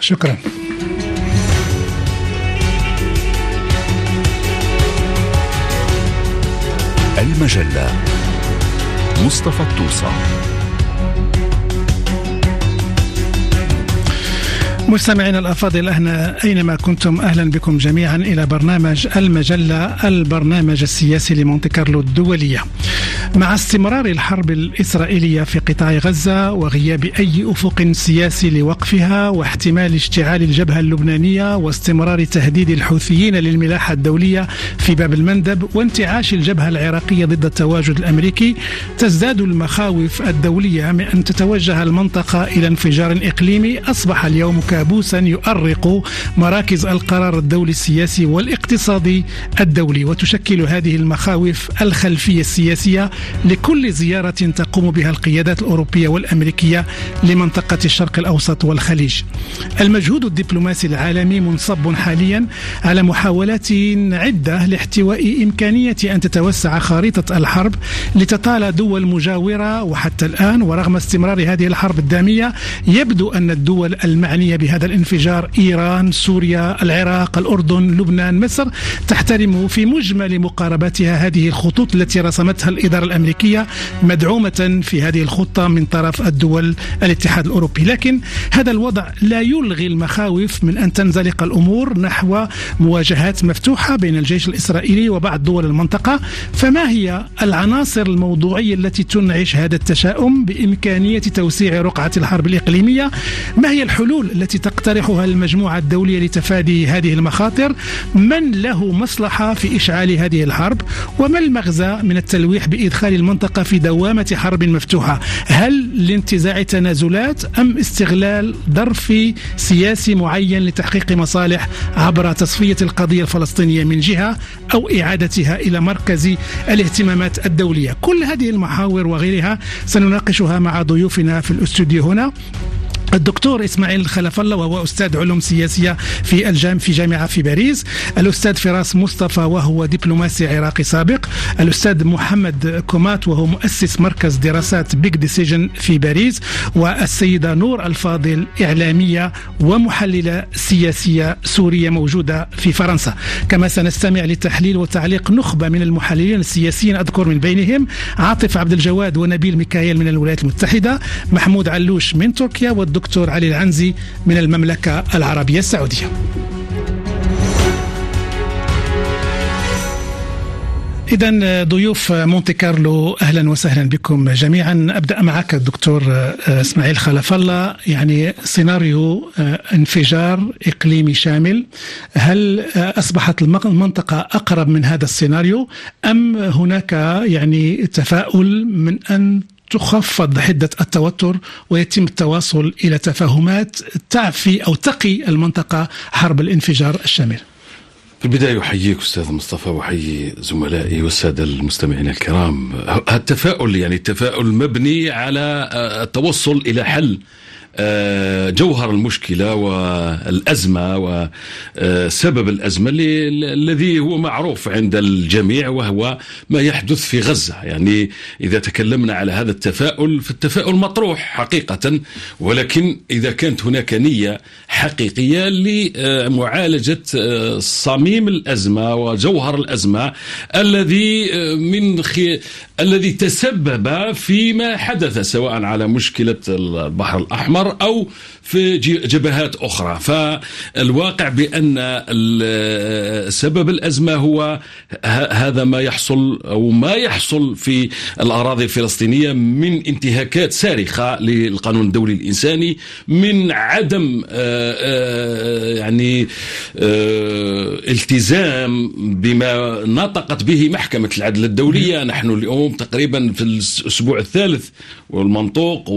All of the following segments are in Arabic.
شكرا. المجلة. مصطفى التوصى مستمعينا الأفاضل اهنا أينما كنتم؟ أهلا بكم جميعا إلى برنامج المجلة البرنامج السياسي لمونتي كارلو الدولية. مع استمرار الحرب الإسرائيلية في قطاع غزة وغياب أي أفق سياسي لوقفها واحتمال اشتعال الجبهة اللبنانية واستمرار تهديد الحوثيين للملاحة الدولية في باب المندب وانتعاش الجبهة العراقية ضد التواجد الأمريكي تزداد المخاوف الدولية من أن تتوجه المنطقة إلى انفجار إقليمي أصبح اليوم كابوسا يؤرق مراكز القرار الدولي السياسي والاقتصادي الدولي وتشكل هذه المخاوف الخلفية السياسية لكل زيارة تقوم بها القيادات الأوروبية والأمريكية لمنطقة الشرق الأوسط والخليج. المجهود الدبلوماسي العالمي منصب حاليا على محاولات عدة لاحتواء إمكانية أن تتوسع خريطة الحرب لتطال دول مجاورة وحتى الآن ورغم استمرار هذه الحرب الدامية يبدو أن الدول المعنيه بهذا الانفجار إيران، سوريا، العراق، الأردن، لبنان، مصر تحترم في مجمل مقارباتها هذه الخطوط التي رسمتها الإدارة الأمريكية مدعومة في هذه الخطة من طرف الدول الاتحاد الأوروبي، لكن هذا الوضع لا يلغي المخاوف من أن تنزلق الأمور نحو مواجهات مفتوحة بين الجيش الإسرائيلي وبعض دول المنطقة، فما هي العناصر الموضوعية التي تنعش هذا التشاؤم بإمكانية توسيع رقعة الحرب الإقليمية؟ ما هي الحلول التي تقترحها المجموعة الدولية لتفادي هذه المخاطر؟ من له مصلحة في إشعال هذه الحرب؟ وما المغزى من التلويح بادخال المنطقة في دوامة حرب مفتوحة؟ هل لانتزاع تنازلات أم استغلال ظرف سياسي معين لتحقيق مصالح عبر تصفية القضية الفلسطينية من جهة أو إعادتها إلى مركز الاهتمامات الدولية؟ كل هذه المحاور وغيرها سنناقشها مع ضيوفنا في الأستوديو هنا الدكتور إسماعيل خلف الله وهو أستاذ علوم سياسية في الجام في جامعة في باريس، الأستاذ فراس مصطفى وهو دبلوماسي عراقي سابق، الأستاذ محمد كومات وهو مؤسس مركز دراسات Big Decision في باريس، والسيدة نور الفاضل إعلامية ومحللة سياسية سورية موجودة في فرنسا، كما سنستمع لتحليل وتعليق نخبة من المحللين السياسيين أذكر من بينهم عاطف عبد الجواد ونبيل ميكائيل من الولايات المتحدة، محمود علوش من تركيا والدكتور الدكتور علي العنزي من المملكة العربية السعودية. إذا ضيوف مونتي كارلو أهلا وسهلا بكم جميعا. أبدأ معك الدكتور إسماعيل خلف الله. يعني سيناريو انفجار إقليمي شامل. هل أصبحت المنطقة أقرب من هذا السيناريو أم هناك يعني تفاؤل من أن تخفض حدة التوتر ويتم التواصل إلى تفاهمات تعفي أو تقي المنطقة حرب الانفجار الشامل. في البداية أحييك أستاذ مصطفى وأحيي زملائي والسادة المستمعين الكرام. التفاؤل يعني التفاؤل مبني على التوصل إلى حل جوهر المشكلة والأزمة وسبب الأزمة الذي هو معروف عند الجميع وهو ما يحدث في غزة. يعني إذا تكلمنا على هذا التفاؤل فالتفاؤل مطروح حقيقة ولكن إذا كانت هناك نية حقيقية لمعالجة صميم الأزمة وجوهر الأزمة الذي من خي... الذي تسبب فيما حدث سواء على مشكلة البحر الأحمر أو في جبهات أخرى. فالواقع بأن سبب الأزمة هو هذا ما يحصل أو ما يحصل في الأراضي الفلسطينية من انتهاكات صارخة للقانون الدولي الإنساني من عدم يعني التزام بما نطقت به محكمة العدل الدولية. نحن اليوم تقريبا في الأسبوع الثالث والمنطوق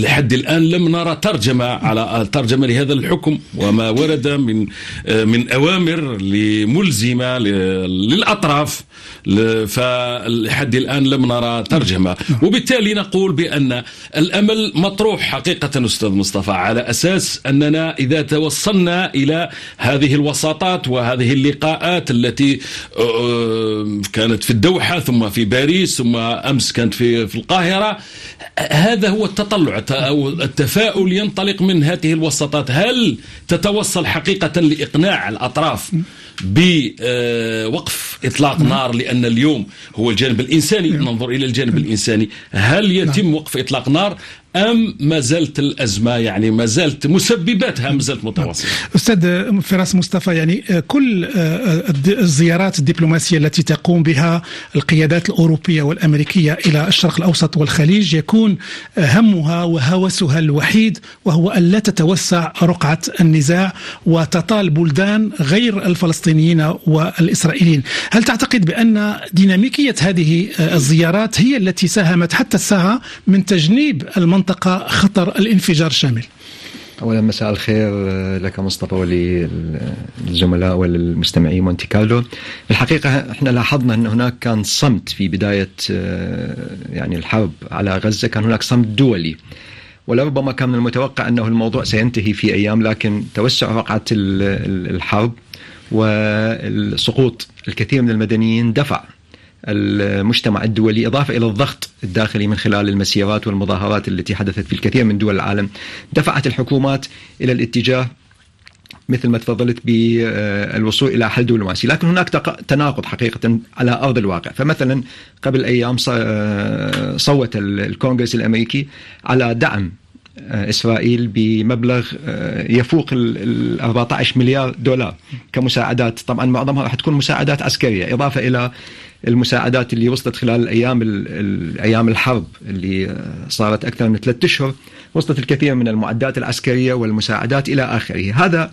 ولحد الآن لم نرى ترجمة على ترجمة لهذا الحكم وما ورد من من أوامر ملزمة للأطراف فلحد الآن لم نرى ترجمة. وبالتالي نقول بأن الأمل مطروح حقيقة أستاذ مصطفى على أساس أننا إذا توصلنا إلى هذه الوساطات وهذه اللقاءات التي كانت في الدوحة ثم في باريس ثم أمس كانت في, في القاهرة هذا هو التطلع أو التفاؤل ينطلق من هذه الوساطات هل تتوصل حقيقة لإقناع الأطراف بوقف إطلاق نار؟ لأن اليوم هو الجانب الإنساني. ننظر إلى الجانب الإنساني. هل يتم وقف إطلاق نار؟ أم ما زالت الأزمة؟ يعني ما زالت مسبباتها ما زالت متواصلة؟ أستاذ فراس مصطفى يعني كل الزيارات الدبلوماسية التي تقوم بها القيادات الأوروبية والأمريكية إلى الشرق الأوسط والخليج يكون همها وهوسها الوحيد وهو أن لا تتوسع رقعة النزاع وتطال بلدان غير الفلسطينيين والإسرائيليين. هل تعتقد بأن ديناميكية هذه الزيارات هي التي ساهمت حتى الساعة من تجنيب المنطقة المنطقة خطر الانفجار الشامل اولا مساء الخير لك مصطفى وللزملاء وللمستمعين مونتي كارلو. الحقيقة إحنا لاحظنا أن هناك كان صمت في بداية يعني الحرب على غزة. كان هناك صمت دولي ولربما كان من المتوقع أنه الموضوع سينتهي في أيام لكن توسع وقعه الحرب وسقوط الكثير من المدنيين دفع. المجتمع الدولي إضافة إلى الضغط الداخلي من خلال المسيرات والمظاهرات التي حدثت في الكثير من دول العالم دفعت الحكومات إلى الاتجاه مثل ما تفضلت بالوصول إلى حل دبلوماسي، لكن هناك تناقض حقيقة على أرض الواقع، فمثلا قبل أيام صوت الكونغرس الأمريكي على دعم إسرائيل بمبلغ يفوق ال 14 مليار دولار كمساعدات، طبعا معظمها راح تكون مساعدات عسكرية، إضافة إلى المساعدات اللي وصلت خلال الأيام أيام الحرب اللي صارت أكثر من ثلاثة أشهر. وصلت الكثير من المعدات العسكرية والمساعدات إلى آخره، هذا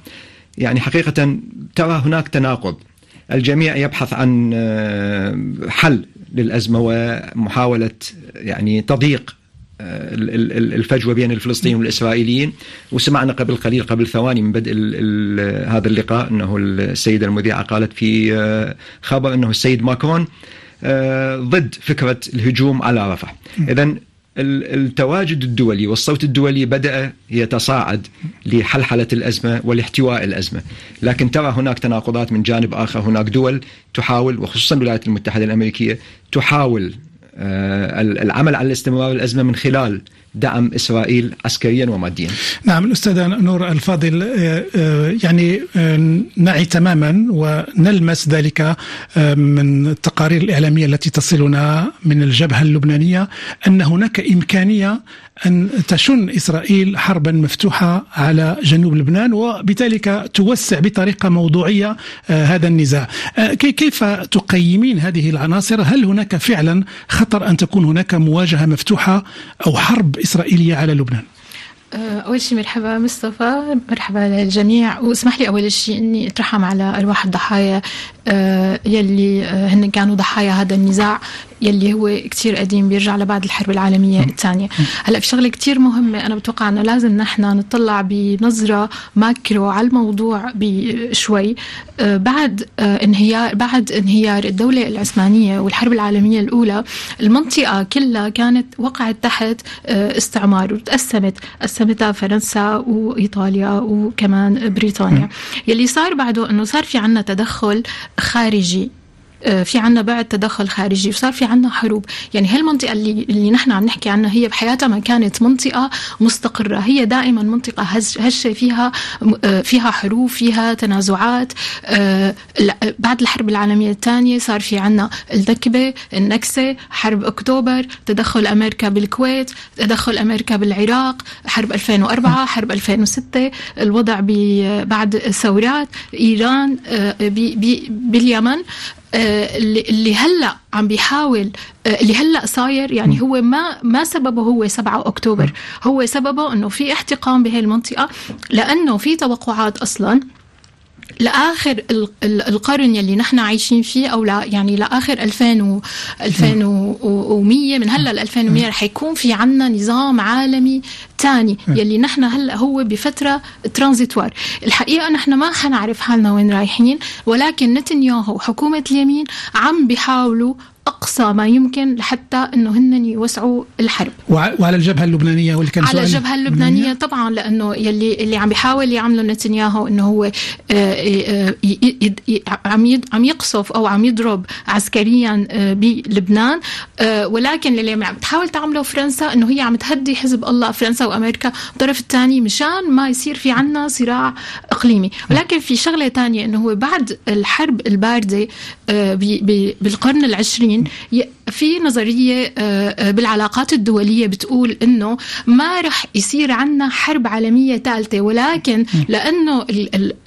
يعني حقيقة ترى هناك تناقض. الجميع يبحث عن حل للأزمة ومحاولة يعني تضييق الفجوة بين الفلسطينيين والإسرائيليين. وسمعنا قبل قليل قبل ثواني من بدء هذا اللقاء إنه السيدة المذيعة قالت في خبر إنه السيد ماكرون ضد فكرة الهجوم على رفح اذا التواجد الدولي والصوت الدولي بدأ يتصاعد لحلحلة الأزمة ولاحتواء الأزمة، لكن ترى هناك تناقضات من جانب آخر، هناك دول تحاول وخصوصا الولايات المتحدة الأمريكية تحاول العمل على الاستمرار الازمه من خلال دعم إسرائيل عسكريا وماديا. نعم الاستاذ نور الفاضل يعني نعي تماما ونلمس ذلك من التقارير الإعلامية التي تصلنا من الجبهة اللبنانية أن هناك إمكانية أن تشن إسرائيل حربا مفتوحة على جنوب لبنان وبذلك توسع بطريقة موضوعية هذا النزاع. كيف تقيمين هذه العناصر؟ هل هناك فعلا خطر أن تكون هناك مواجهة مفتوحة أو حرب إسرائيلية على لبنان؟ أول شيء مرحبا مصطفى مرحبا للجميع. واسمح لي أول شيء أني أترحم على أرواح الضحايا يلي هن كانوا ضحايا هذا النزاع يلي هو كتير قديم بيرجع لبعد الحرب العالمية الثانية. هلأ في شغلة كتير مهمة أنا بتوقع أنه لازم نحن نطلع بنظرة ماكرو على الموضوع بشوي بعد انهيار بعد انهيار الدولة العثمانية والحرب العالمية الأولى المنطقة كلها كانت وقعت تحت استعمار وتقسمت. قسمتها فرنسا وإيطاليا وكمان بريطانيا. يلي صار بعده أنه صار في عنا تدخل خارجي. في عنا بعد تدخل خارجي وصار في عنا حروب. يعني هالمنطقة اللي, اللي نحن عم نحكي عنها هي بحياتها ما كانت منطقة مستقرة. هي دائما منطقة هشة فيها فيها حروب فيها تنازعات. بعد الحرب العالمية الثانية صار في عنا النكبة النكسة حرب أكتوبر تدخل أمريكا بالكويت تدخل أمريكا بالعراق حرب 2004 حرب 2006 الوضع بعد ثورات إيران باليمن. اللي هلا عم بيحاول اللي هلا صاير يعني هو ما ما سببه هو 7 أكتوبر. هو سببه إنه في احتقان بهي المنطقة لأنه في توقعات أصلا لآخر القرن يلي نحن عايشين فيه أو لا يعني لآخر 2000 و 2100 من هلأ ل 2100 رح يكون في عنا نظام عالمي الثاني يلي نحن هلأ هو بفترة ترانزيتوار. الحقيقة نحن ما حنعرف حالنا وين رايحين ولكن نتنياهو وحكومه اليمين عم بيحاولوا أقصى ما يمكن لحتى إنه هن يوسعوا الحرب. وعلى الجبهة اللبنانية واللي كان على الجبهة اللبنانية طبعا لأنه يلي اللي عم بيحاول يعمله نتنياهو إنه هو آه، آه، عم عم يقصف أو عم يضرب عسكريا آه، بلبنان. ولكن اللي عم تحاول تعمله فرنسا إنه هي عم تهدي حزب الله فرنسا وأمريكا الطرف الثاني مشان ما يصير في عنا صراع إقليمي. ولكن في شغلة ثانية إنه هو بعد الحرب الباردة بالقرن العشرين mean? You, في نظرية آه، آه، بالعلاقات الدولية بتقول إنه ما رح يصير عندنا حرب عالمية ثالثه ولكن لأنه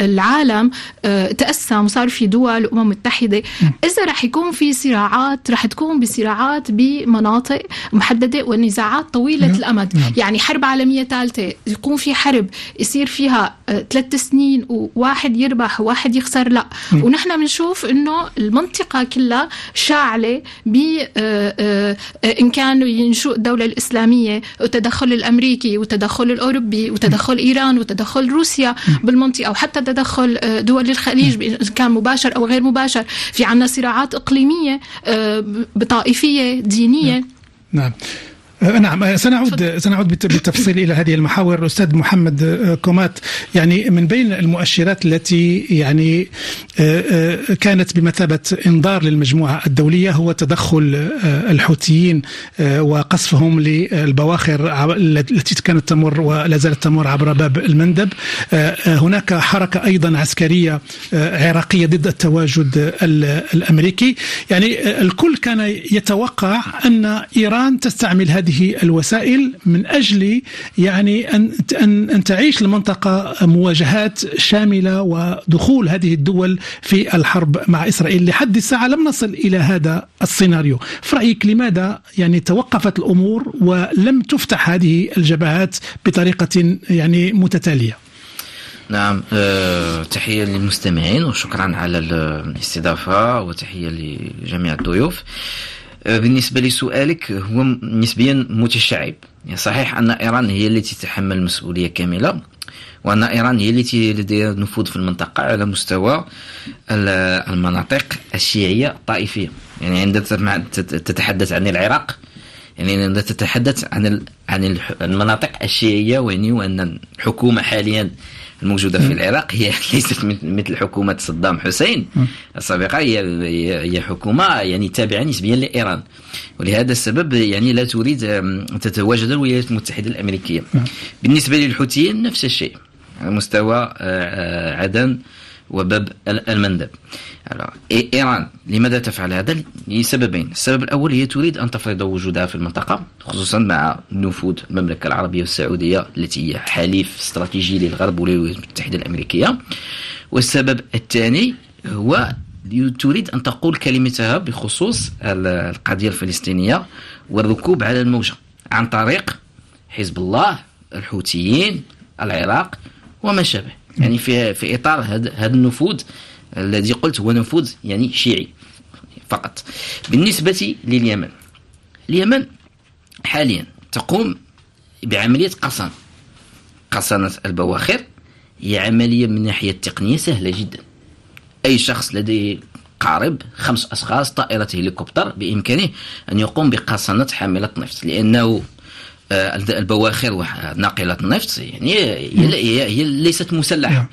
العالم آه، تقسم وصار في دول وأمم متحدة. إذا رح يكون في صراعات رح تكون بصراعات بمناطق محددة ونزاعات طويلة. الأمد. يعني حرب عالمية ثالثه يكون في حرب يصير فيها ثلاث سنين وواحد يربح وواحد يخسر لا. ونحن بنشوف إنه المنطقة كلها شاعلة ب آه، آه، إن كانوا ينشؤ الدولة الإسلامية والتدخل الأمريكي والتدخل الأوروبي وتدخل إيران وتدخل روسيا بالمنطقة وحتى تدخل آه، دول الخليج إن كان مباشر أو غير مباشر. في عنا صراعات إقليمية بطائفية دينية. نعم. أه، نعم أه، سنعود سنعود بالتفصيل إلى هذه المحاور. الاستاذ محمد أه، كومات يعني من بين المؤشرات التي يعني كانت بمثابة إنذار للمجموعة الدولية هو تدخل الحوثيين وقصفهم للبواخر التي كانت تمر ولا زالت تمر عبر باب المندب. هناك حركة أيضا عسكرية عراقية ضد التواجد الأمريكي. يعني الكل كان يتوقع أن إيران تستعمل هذه هذه الوسائل من أجل يعني أن أن تعيش المنطقة مواجهات شاملة ودخول هذه الدول في الحرب مع إسرائيل. لحد الساعة لم نصل إلى هذا السيناريو. في رأيك لماذا يعني توقفت الأمور ولم تفتح هذه الجبهات بطريقة يعني متتالية؟ نعم أه تحية للمستمعين وشكرا على الاستضافة وتحية لجميع الضيوف. بالنسبة لسؤالك هو نسبيا متشعب. يعني صحيح أن إيران هي التي تتحمل المسؤولية كاملة وأن إيران هي التي لديها نفوذ في المنطقة على مستوى المناطق الشيعية الطائفية يعني عندما تتحدث عن العراق يعني عندما تتحدث عن عن المناطق الشيعية يعني وأن الحكومة حاليا الموجودة في العراق هي ليست مثل حكومة صدام حسين. السابقة هي هي حكومة يعني تابعة نسبيا لإيران. ولهذا السبب يعني لا تريد تتواجد الولايات المتحدة الأمريكية. بالنسبة للحوثيين نفس الشيء. على مستوى آه، آه، عدن وباب المندب. إيران لماذا تفعل هذا؟ لسببين. السبب الأول هي تريد أن تفرض وجودها في المنطقة خصوصا مع نفوذ المملكة العربية السعودية التي هي حليف استراتيجي للغرب والولايات المتحدة الأمريكية. والسبب الثاني هو تريد أن تقول كلمتها بخصوص القضية الفلسطينية والركوب على الموجة عن طريق حزب الله الحوثيين العراق وما شابه. يعني في في إطار هذا النفوذ الذي قلت هو نفوذ يعني شيعي فقط. بالنسبة لليمن. اليمن حاليا تقوم بعملية قصن قصنة البواخر. هي عملية من الناحية التقنية سهلة جدا. أي شخص لديه قارب خمس أشخاص طائرة هليكوبتر بإمكانه أن يقوم بقصنة حاملة نفط لأنه البواخر ناقلة النفط يعني هي, هي ليست مسلحة. نعم.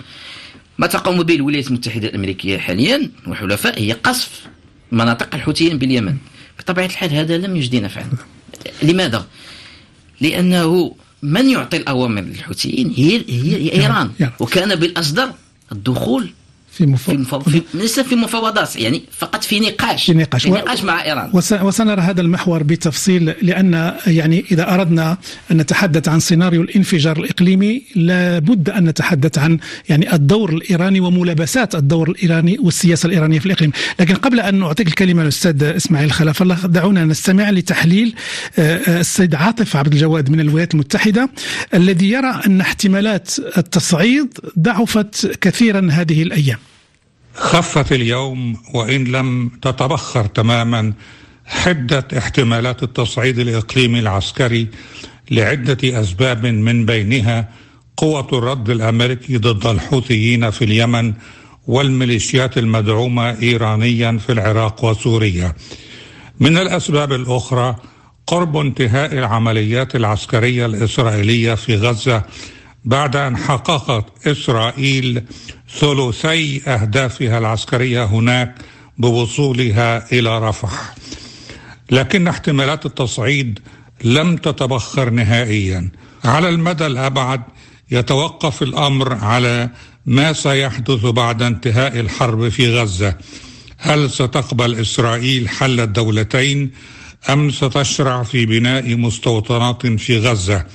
ما تقوم به الولايات المتحدة الأمريكية حاليا وحلفاء هي قصف مناطق الحوثيين باليمن. بطبيعة الحال هذا لم يجدي نفعا. لماذا؟ لأنه من يعطي الأوامر للحوثيين؟ هي هي إيران. وكان بالأصدر الدخول في مف... في. في ليس في مفاوضات يعني فقط في نقاش في نقاش, في نقاش و... مع إيران. وس... وسنرى هذا المحور بتفصيل لأن يعني إذا أردنا أن نتحدث عن سيناريو الانفجار الإقليمي لابد أن نتحدث عن يعني الدور الإيراني وملابسات الدور الإيراني والسياسة الإيرانية في الإقليم. لكن قبل أن أعطيك الكلمة الأستاذ إسماعيل خلف الله دعونا نستمع لتحليل آه، آه، السيد عاطف عبد الجواد من الولايات المتحدة الذي يرى أن احتمالات التصعيد ضعفت كثيرا هذه الأيام. خفت اليوم وإن لم تتبخر تماما حده احتمالات التصعيد الإقليمي العسكري لعدة أسباب من بينها قوة الرد الأمريكي ضد الحوثيين في اليمن والميليشيات المدعومة إيرانيا في العراق وسوريا. من الأسباب الأخرى قرب انتهاء العمليات العسكرية الإسرائيلية في غزة بعد أن حققت إسرائيل ثلثي أهدافها العسكرية هناك بوصولها إلى رفح. لكن احتمالات التصعيد لم تتبخر نهائيا. على المدى الأبعد يتوقف الأمر على ما سيحدث بعد انتهاء الحرب في غزة. هل ستقبل إسرائيل حل الدولتين أم ستشرع في بناء مستوطنات في غزة؟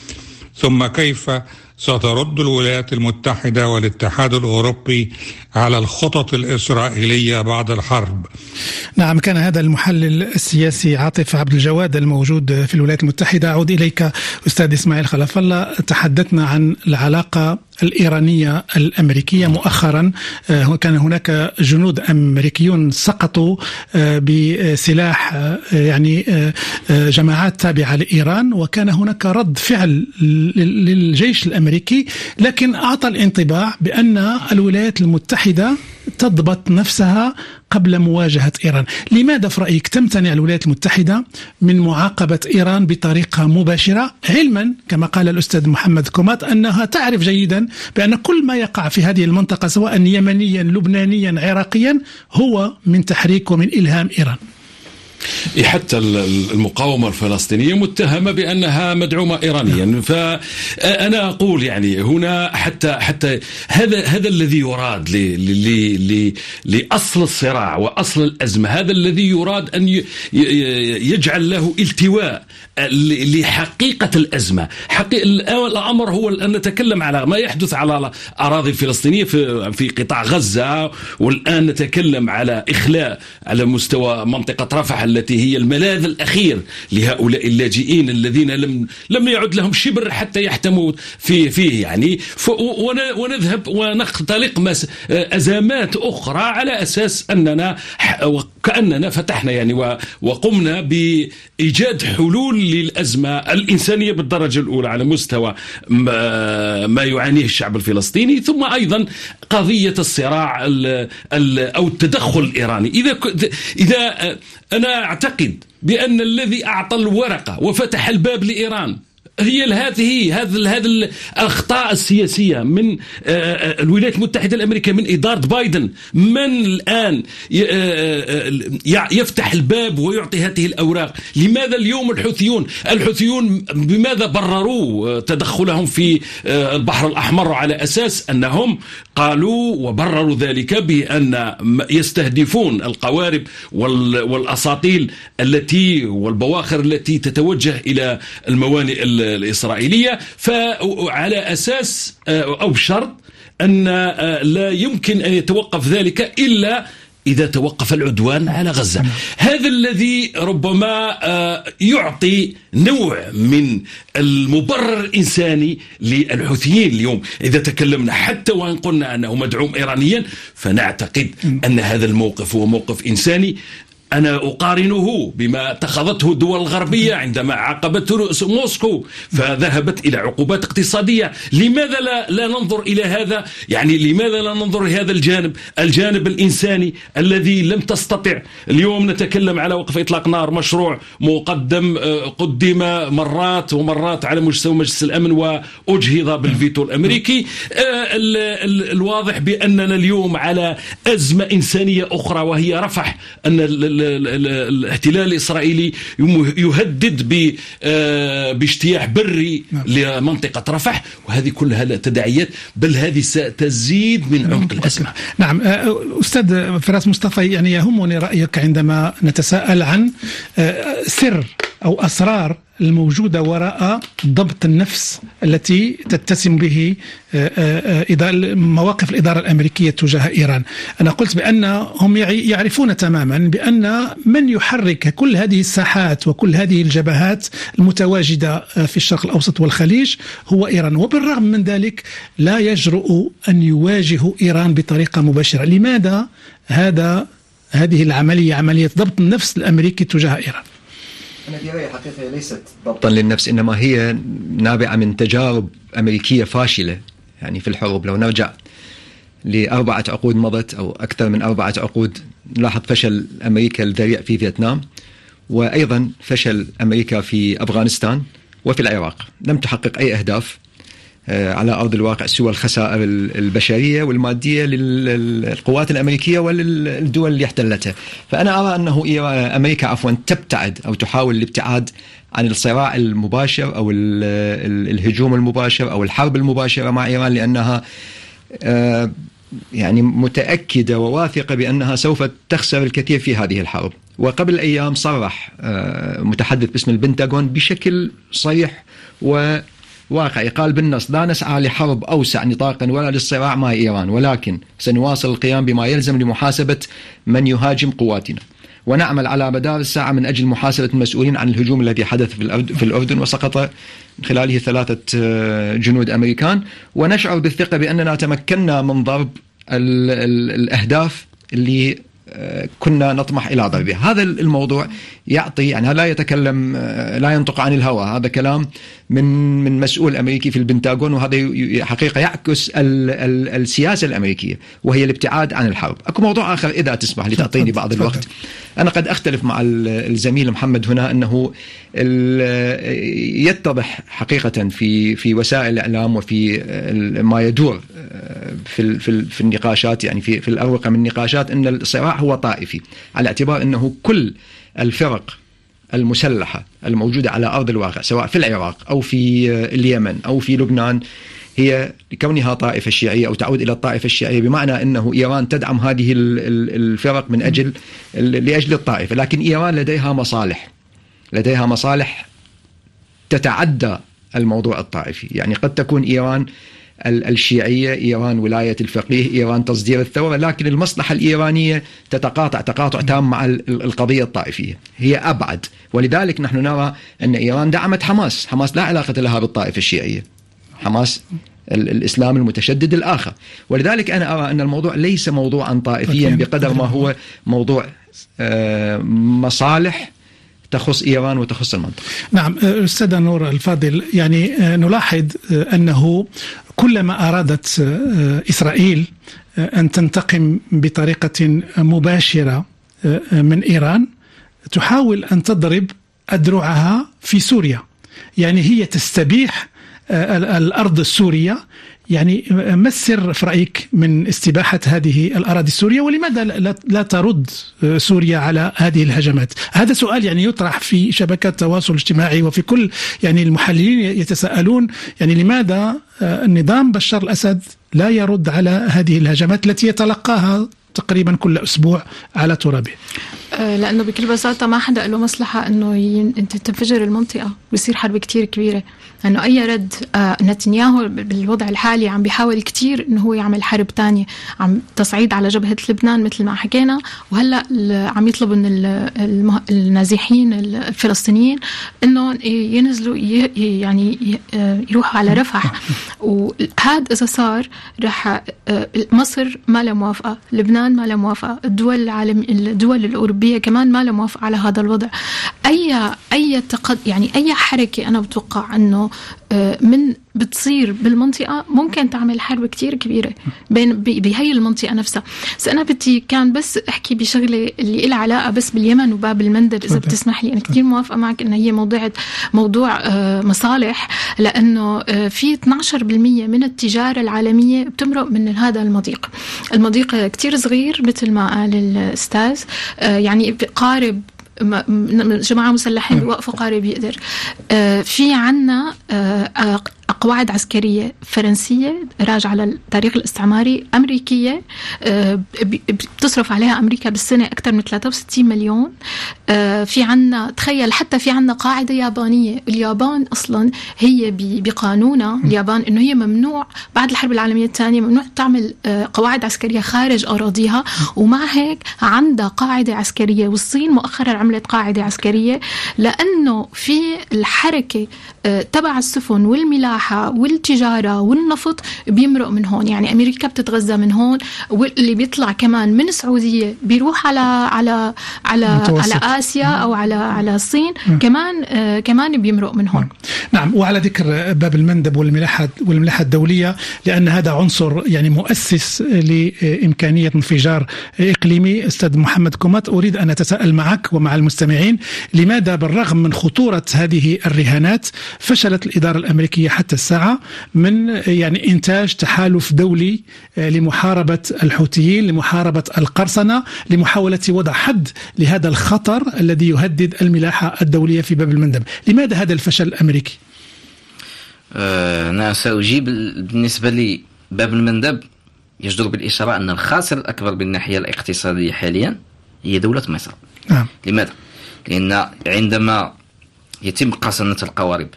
ثم كيف سترد الولايات المتحدة والاتحاد الأوروبي على الخطط الإسرائيلية بعد الحرب. نعم كان هذا المحلل السياسي عاطف عبد الجواد الموجود في الولايات المتحدة. أعود إليك أستاذ إسماعيل خلف الله تحدثنا عن العلاقة الإيرانية الأمريكية. مؤخرا آه، كان هناك جنود أمريكيون سقطوا آه، بسلاح آه، يعني جماعات تابعة لإيران. وكان هناك رد فعل للجيش الأمريكي لكن أعطى الانطباع بأن الولايات المتحدة تضبط نفسها قبل مواجهة إيران. لماذا في رأيك تمتنع الولايات المتحدة من معاقبة إيران بطريقة مباشرة؟ علما كما قال الأستاذ محمد كومات أنها تعرف جيدا بأن كل ما يقع في هذه المنطقة سواء يمنيا لبنانيا عراقيا هو من تحريك ومن إلهام إيران. حتى المقاومة الفلسطينية متهمة بأنها مدعومة إيرانيا. فأنا أقول يعني هنا حتى حتى هذا هذا الذي يراد لأصل الصراع وأصل الأزمة هذا الذي يراد أن يجعل له التواء لحقيقة الأزمة. حقيقة الأمر هو أن نتكلم على ما يحدث على أراضي الفلسطينية في, قطاع غزة والآن نتكلم على إخلاء على مستوى منطقة رفح التي هي الملاذ الأخير لهؤلاء اللاجئين الذين لم لم يعد لهم شبر حتى يحتموا في فيه يعني. ونذهب ونختلق أزمات أخرى على أساس أننا كأننا فتحنا يعني وقمنا بإيجاد حلول للأزمة الإنسانية بالدرجة الأولى على مستوى ما يعانيه الشعب الفلسطيني ثم أيضا قضية الصراع أو التدخل الإيراني. إذا إذا أنا أعتقد بأن الذي أعطى الورقة وفتح الباب لإيران هي هذه هذه هذه الأخطاء السياسية من آه، آه، الولايات المتحدة الأمريكية من إدارة بايدن. من الآن آه، يفتح الباب ويعطي هذه الأوراق؟ لماذا اليوم الحوثيون الحوثيون بماذا برروا تدخلهم في البحر الأحمر على أساس أنهم قالوا وبرروا ذلك بأن يستهدفون القوارب والأساطيل التي والبواخر التي تتوجه إلى الموانئ الإسرائيلية فعلى أساس أو بشرط أن لا يمكن أن يتوقف ذلك إلا إذا توقف العدوان على غزة. هذا الذي ربما يعطي نوع من المبرر الإنساني للحوثيين اليوم. إذا تكلمنا حتى وإن قلنا أنه مدعوم إيرانيا فنعتقد أن هذا الموقف هو موقف إنساني. أنا أقارنه بما اتخذته الدول الغربية عندما عاقبت موسكو فذهبت إلى عقوبات اقتصادية. لماذا لا, لا ننظر إلى هذا؟ يعني لماذا لا ننظر لهذا الجانب؟ الجانب الإنساني الذي لم تستطع. اليوم نتكلم على وقف إطلاق نار مشروع مقدم آه، قدم مرات ومرات على مستوى مجلس الأمن وأجهض بالفيتو الأمريكي. آه، الواضح بأننا اليوم على أزمة إنسانية أخرى وهي رفح أن الاحتلال الإسرائيلي يهدد آه، باجتياح بري نعم. لمنطقة رفح وهذه كلها لا تداعيات بل هذه ستزيد من عمق الأزمة نعم آه، أستاذ فراس مصطفى يعني يهمني رأيك عندما نتساءل عن آه، سر أو أسرار الموجودة وراء ضبط النفس التي تتسم به آه، آه، آه، مواقف الإدارة الأمريكية تجاه إيران. أنا قلت بأنهم يعرفون تماما بأن من يحرك كل هذه الساحات وكل هذه الجبهات المتواجدة في الشرق الأوسط والخليج هو إيران. وبالرغم من ذلك لا يجرؤ أن يواجهوا إيران بطريقة مباشرة. لماذا هذا هذه العملية عملية ضبط النفس الأمريكي تجاه إيران؟ رأيي حقيقة ليست ضبطا للنفس إنما هي نابعة من تجارب أمريكية فاشلة يعني في الحروب. لو نرجع لأربعة عقود مضت أو أكثر من أربعة عقود نلاحظ فشل أمريكا الذريع في فيتنام وأيضا فشل أمريكا في أفغانستان وفي العراق. لم تحقق أي أهداف على أرض الواقع سوى الخسائر البشرية والمادية للقوات الأمريكية وللدول اللي احتلتها، فأنا أرى أنه أمريكا عفوا تبتعد أو تحاول الابتعاد عن الصراع المباشر أو الهجوم المباشر أو الحرب المباشرة مع إيران لأنها آه، يعني متأكدة وواثقة بأنها سوف تخسر الكثير في هذه الحرب، وقبل أيام صرح آه، متحدث باسم البنتاغون بشكل صريح و واقعي قال بالنص لا نسعى لحرب أوسع نطاقا ولا للصراع مع إيران ولكن سنواصل القيام بما يلزم لمحاسبة من يهاجم قواتنا. ونعمل على مدار الساعة من أجل محاسبة المسؤولين عن الهجوم الذي حدث في الأردن وسقط من خلاله ثلاثة آه، جنود أمريكان. ونشعر بالثقة بأننا تمكنا من ضرب الأهداف اللي كنا نطمح إلى ضربها. هذا الموضوع يعطي يعني لا يتكلم لا ينطق عن الهوى هذا كلام. من من مسؤول أمريكي في البنتاغون وهذا حقيقة يعكس ال ال السياسة الأمريكية وهي الابتعاد عن الحرب. أكو موضوع آخر إذا تسمح لي تعطيني بعض الوقت. أنا قد أختلف مع الزميل محمد هنا أنه يتضح حقيقة في في وسائل الإعلام وفي ما يدور في في في النقاشات يعني في في الأروقة من النقاشات أن الصراع هو طائفي على اعتبار أنه كل الفرق المسلحة الموجودة على أرض الواقع سواء في العراق أو في اليمن أو في لبنان هي لكونها طائفة شيعية أو تعود إلى الطائفة الشيعية بمعنى إنه إيران تدعم هذه الفرق من أجل لأجل الطائفة، لكن إيران لديها مصالح لديها مصالح تتعدى الموضوع الطائفي، يعني قد تكون إيران الشيعية إيران ولاية الفقيه إيران تصدير الثورة لكن المصلحة الإيرانية تتقاطع تقاطع تام مع القضية الطائفية. هي أبعد. ولذلك نحن نرى أن إيران دعمت حماس. حماس لا علاقة لها بالطائفة الشيعية. حماس الإسلام المتشدد الآخر، ولذلك أنا أرى أن الموضوع ليس موضوعا طائفيا بقدر ما هو موضوع آه، مصالح تخص إيران وتخص المنطقة. نعم أستاذ نور الفاضل يعني آه، نلاحظ آه، أنه كلما أرادت آه، إسرائيل أن تنتقم بطريقة مباشرة من إيران تحاول أن تضرب ادرعها في سوريا. يعني هي تستبيح الأرض السورية يعني ما السر في رأيك من استباحة هذه الأراضي السورية ولماذا لا ترد سوريا على هذه الهجمات؟ هذا سؤال يعني يطرح في شبكات التواصل الاجتماعي وفي كل يعني المحللين يتساءلون يعني لماذا النظام بشار الأسد لا يرد على هذه الهجمات التي يتلقاها تقريبا كل أسبوع على ترابه آه، لأنه بكل بساطة ما حدا له مصلحة إنه ين... إنت تنفجر المنطقة. ويصير حرب كتير كبيرة. لأنه أي رد آه، نتنياهو بالوضع الحالي عم بيحاول كتير إنه هو يعمل حرب تانية. عم تصعيد على جبهة لبنان مثل ما حكينا. وهلأ عم يطلب من المه... النازحين الفلسطينيين انه ينزلوا ي... يعني آه، يروحوا على رفح. وهذا إذا صار رح مصر ما لها موافقة. لبنان ما لها موافقة. الدول العالم الدول الأوروبية الأوروبية كمان ما لها موافقة على هذا الوضع. أي أي تقد يعني أي حركة أنا بتوقع أنه آه، من بتصير بالمنطقة ممكن تعمل حرب كتير كبيرة بين بهي المنطقة نفسها. بس أنا بدي كان بس أحكي بشغلة اللي لها علاقة بس باليمن وباب المندب إذا بتسمح لي. أنا كتير موافقة معك إن هي موضوع موضوع آه، مصالح لأنه آه، في 12% من التجارة العالمية بتمرق من هذا المضيق. المضيق كتير صغير مثل ما قال الأستاذ يعني قارب جماعة مسلحين بيوقفوا قارب يقدر. في عنا قواعد عسكرية فرنسية راجعة للتاريخ الاستعماري أمريكية آه، بتصرف عليها أمريكا بالسنة أكثر من 63 مليون. آه، في عنا تخيل حتى في عنا قاعدة يابانية. اليابان أصلا هي بقانونها اليابان أنه هي ممنوع بعد الحرب العالمية الثانية ممنوع تعمل آه، قواعد عسكرية خارج أراضيها. ومع هيك عندها قاعدة عسكرية والصين مؤخرا عملت قاعدة عسكرية. لأنه في الحركة تبع السفن والملاحة الملاحة والتجارة والنفط بيمرق من هون. يعني أمريكا بتتغذى من هون واللي بيطلع كمان من السعودية بيروح على على على متوسط. على آسيا أو على على الصين. كمان آه كمان بيمرق من هون. نعم وعلى ذكر باب المندب والملاحة والملاحة الدولية لأن هذا عنصر يعني مؤسس لإمكانية انفجار إقليمي. أستاذ محمد كومات أريد أن أتساءل معك ومع المستمعين لماذا بالرغم من خطورة هذه الرهانات فشلت الإدارة الأمريكية حتى الساعة من يعني إنتاج تحالف دولي لمحاربة الحوثيين لمحاربة القرصنة لمحاولة وضع حد لهذا الخطر الذي يهدد الملاحة الدولية في باب المندب لماذا هذا الفشل الأمريكي؟ آه، أنا سأجيب بالنسبة لي باب المندب يجدر بالإشارة أن الخاسر الأكبر بالناحية الاقتصادية حاليا هي دولة مصر نعم لماذا؟ لأن عندما يتم قصنة القوارب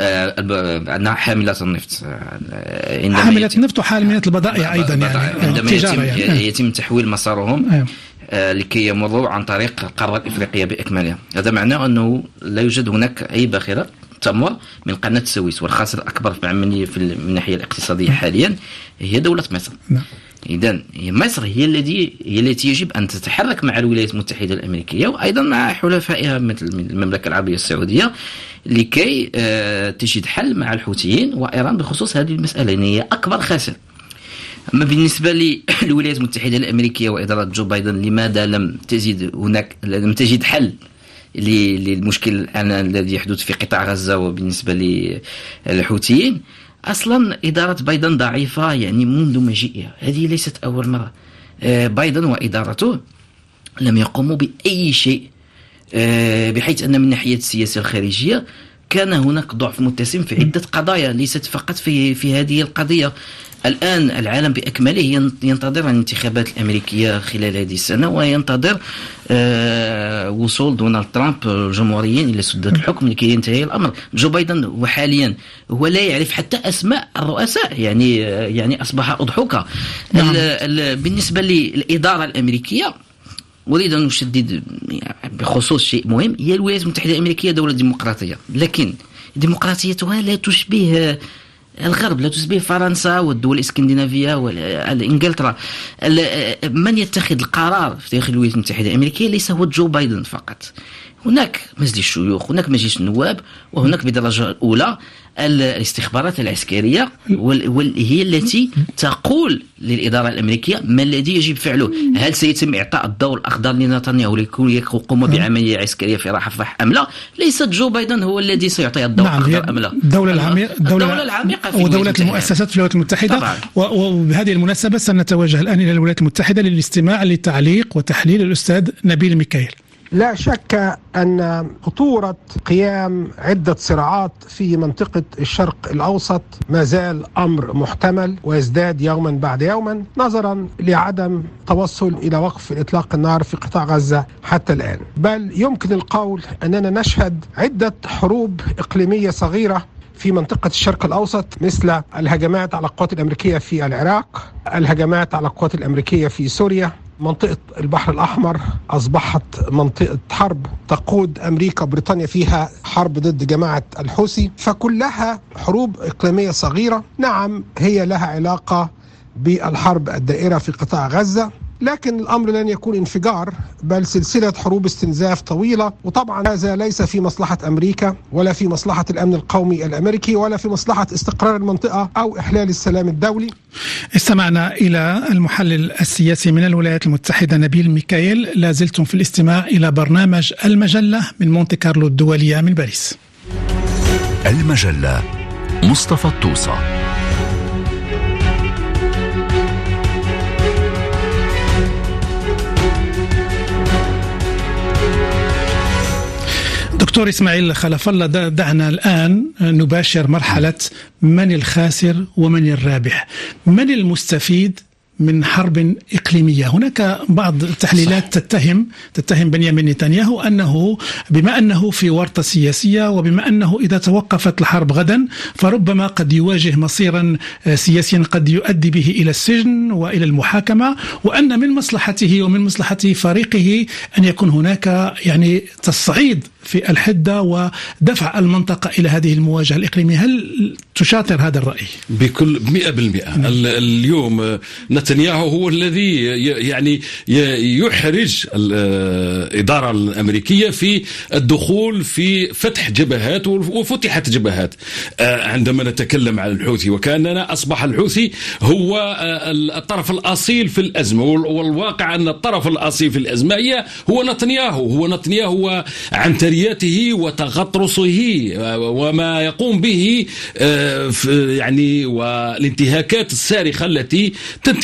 آه، الب- عندنا حاملات النفط آه، حاملة يتم- النفط وحاملة البضائع أيضا. يعني عندما يتم, يعني. يتم تحويل مسارهم. آه، لكي يمروا عن طريق القارة الإفريقية بإكملها هذا معناه أنه لا يوجد هناك أي باخرة تمر من قناة السويس والخاسر الأكبر في العملية في من الناحية الاقتصادية حاليا هي دولة مصر نعم. إذا مصر هي الذي هي التي يجب أن تتحرك مع الولايات المتحدة الأمريكية وأيضا مع حلفائها مثل المملكة العربية السعودية لكي آه، تجد حل مع الحوثيين وإيران بخصوص هذه المسألة لأن هي أكبر خاسر. أما بالنسبة للولايات المتحدة الأمريكية وإدارة جو بايدن لماذا لم تجد هناك لم تجد حل للمشكل الآن الذي يحدث في قطاع غزة وبالنسبة للحوثيين؟ أصلا إدارة بايدن ضعيفة يعني منذ مجيئها. هذه ليست أول مرة. آه، بايدن وإدارته لم يقوموا بأي شيء آه، بحيث أن من ناحية السياسة الخارجية كان هناك ضعف متسم في عدة قضايا ليست فقط في في هذه القضية. الآن العالم بأكمله ين- ينتظر الانتخابات الأمريكية خلال هذه السنة وينتظر آه، وصول دونالد ترامب الجمهوريين إلى سدة الحكم لكي ينتهي الأمر. جو بايدن وحاليا هو لا يعرف حتى أسماء الرؤساء يعني آه، يعني أصبح أضحوكة. نعم. ال- ال- بالنسبة للإدارة الأمريكية أريد أن أشدد بخصوص شيء مهم. هي الولايات المتحدة الأمريكية دولة ديمقراطية. لكن ديمقراطيتها لا تشبه الغرب لا تشبه فرنسا والدول الإسكندنافية وانجلترا من يتخذ القرار في داخل الولايات المتحدة الأمريكية ليس هو جو بايدن فقط. هناك مجلس الشيوخ هناك مجلس النواب وهناك بدرجة الأولى. ال- الاستخبارات وال- هي التي تقول للإدارة الأمريكية ما الذي يجب فعله. هل سيتم إعطاء الضوء الأخضر لنتنياهو لكي يقوم بعملية عسكرية في رفح أم لا؟ ليست جو بايدن هو الذي سيعطي الضوء نعم هي الأخضر أم لا؟ الدولة العميقة الدولة العميقة في المتحدة. المؤسسات في الولايات طبعاً. و- وبهذه المناسبة سنتوجه الآن إلى الولايات المتحدة للاستماع لتعليق وتحليل الأستاذ نبيل ميكائيل لا شك أن خطورة قيام عدة صراعات في منطقة الشرق الأوسط ما زال أمر محتمل ويزداد يوما بعد يوما نظرا لعدم توصل إلى وقف إطلاق النار في قطاع غزة حتى الآن. بل يمكن القول أننا نشهد عدة حروب إقليمية صغيرة في منطقة الشرق الأوسط مثل الهجمات على القوات الأمريكية في العراق الهجمات على القوات الأمريكية في سوريا منطقة البحر الأحمر أصبحت منطقة حرب تقود أمريكا وبريطانيا فيها حرب ضد جماعة الحوثي فكلها حروب إقليمية صغيرة. نعم هي لها علاقة بالحرب الدائرة في قطاع غزة. لكن الأمر لن يكون انفجار بل سلسلة حروب استنزاف طويلة وطبعا هذا ليس في مصلحة أمريكا ولا في مصلحة الأمن القومي الأمريكي ولا في مصلحة استقرار المنطقة أو إحلال السلام الدولي. استمعنا إلى المحلل السياسي من الولايات المتحدة نبيل ميكائيل لا زلتم في الاستماع إلى برنامج المجلة من مونte كارلو الدولية من باريس. المجلة مصطفى الطوسة. دكتور إسماعيل خلف الله دعنا الآن نباشر مرحلة من الخاسر ومن الرابح. من المستفيد من حرب إقليمية، هناك بعض التحليلات تتهم تتهم بنيامين نتنياهو أنه بما أنه في ورطه سياسية وبما أنه إذا توقفت الحرب غدا فربما قد يواجه مصيرا آه، سياسيا قد يؤدي به إلى السجن وإلى المحاكمة وأن من مصلحته ومن مصلحة فريقه أن يكون هناك يعني تصعيد في الحدة ودفع المنطقة إلى هذه المواجهة الإقليمية. هل تشاطر هذا الرأي؟ بكل 100% اليوم نتنياهو هو الذي يعني يحرج الإدارة الأمريكية في الدخول في فتح جبهات وفتحت جبهات. عندما نتكلم عن الحوثي وكأننا أصبح الحوثي هو الطرف الأصيل في الأزمة. والواقع أن الطرف الأصيل في الأزمة هي هو نتنياهو. هو نتنياهو عنتريته وتغطرسه وما يقوم به يعني والانتهاكات الصارخة التي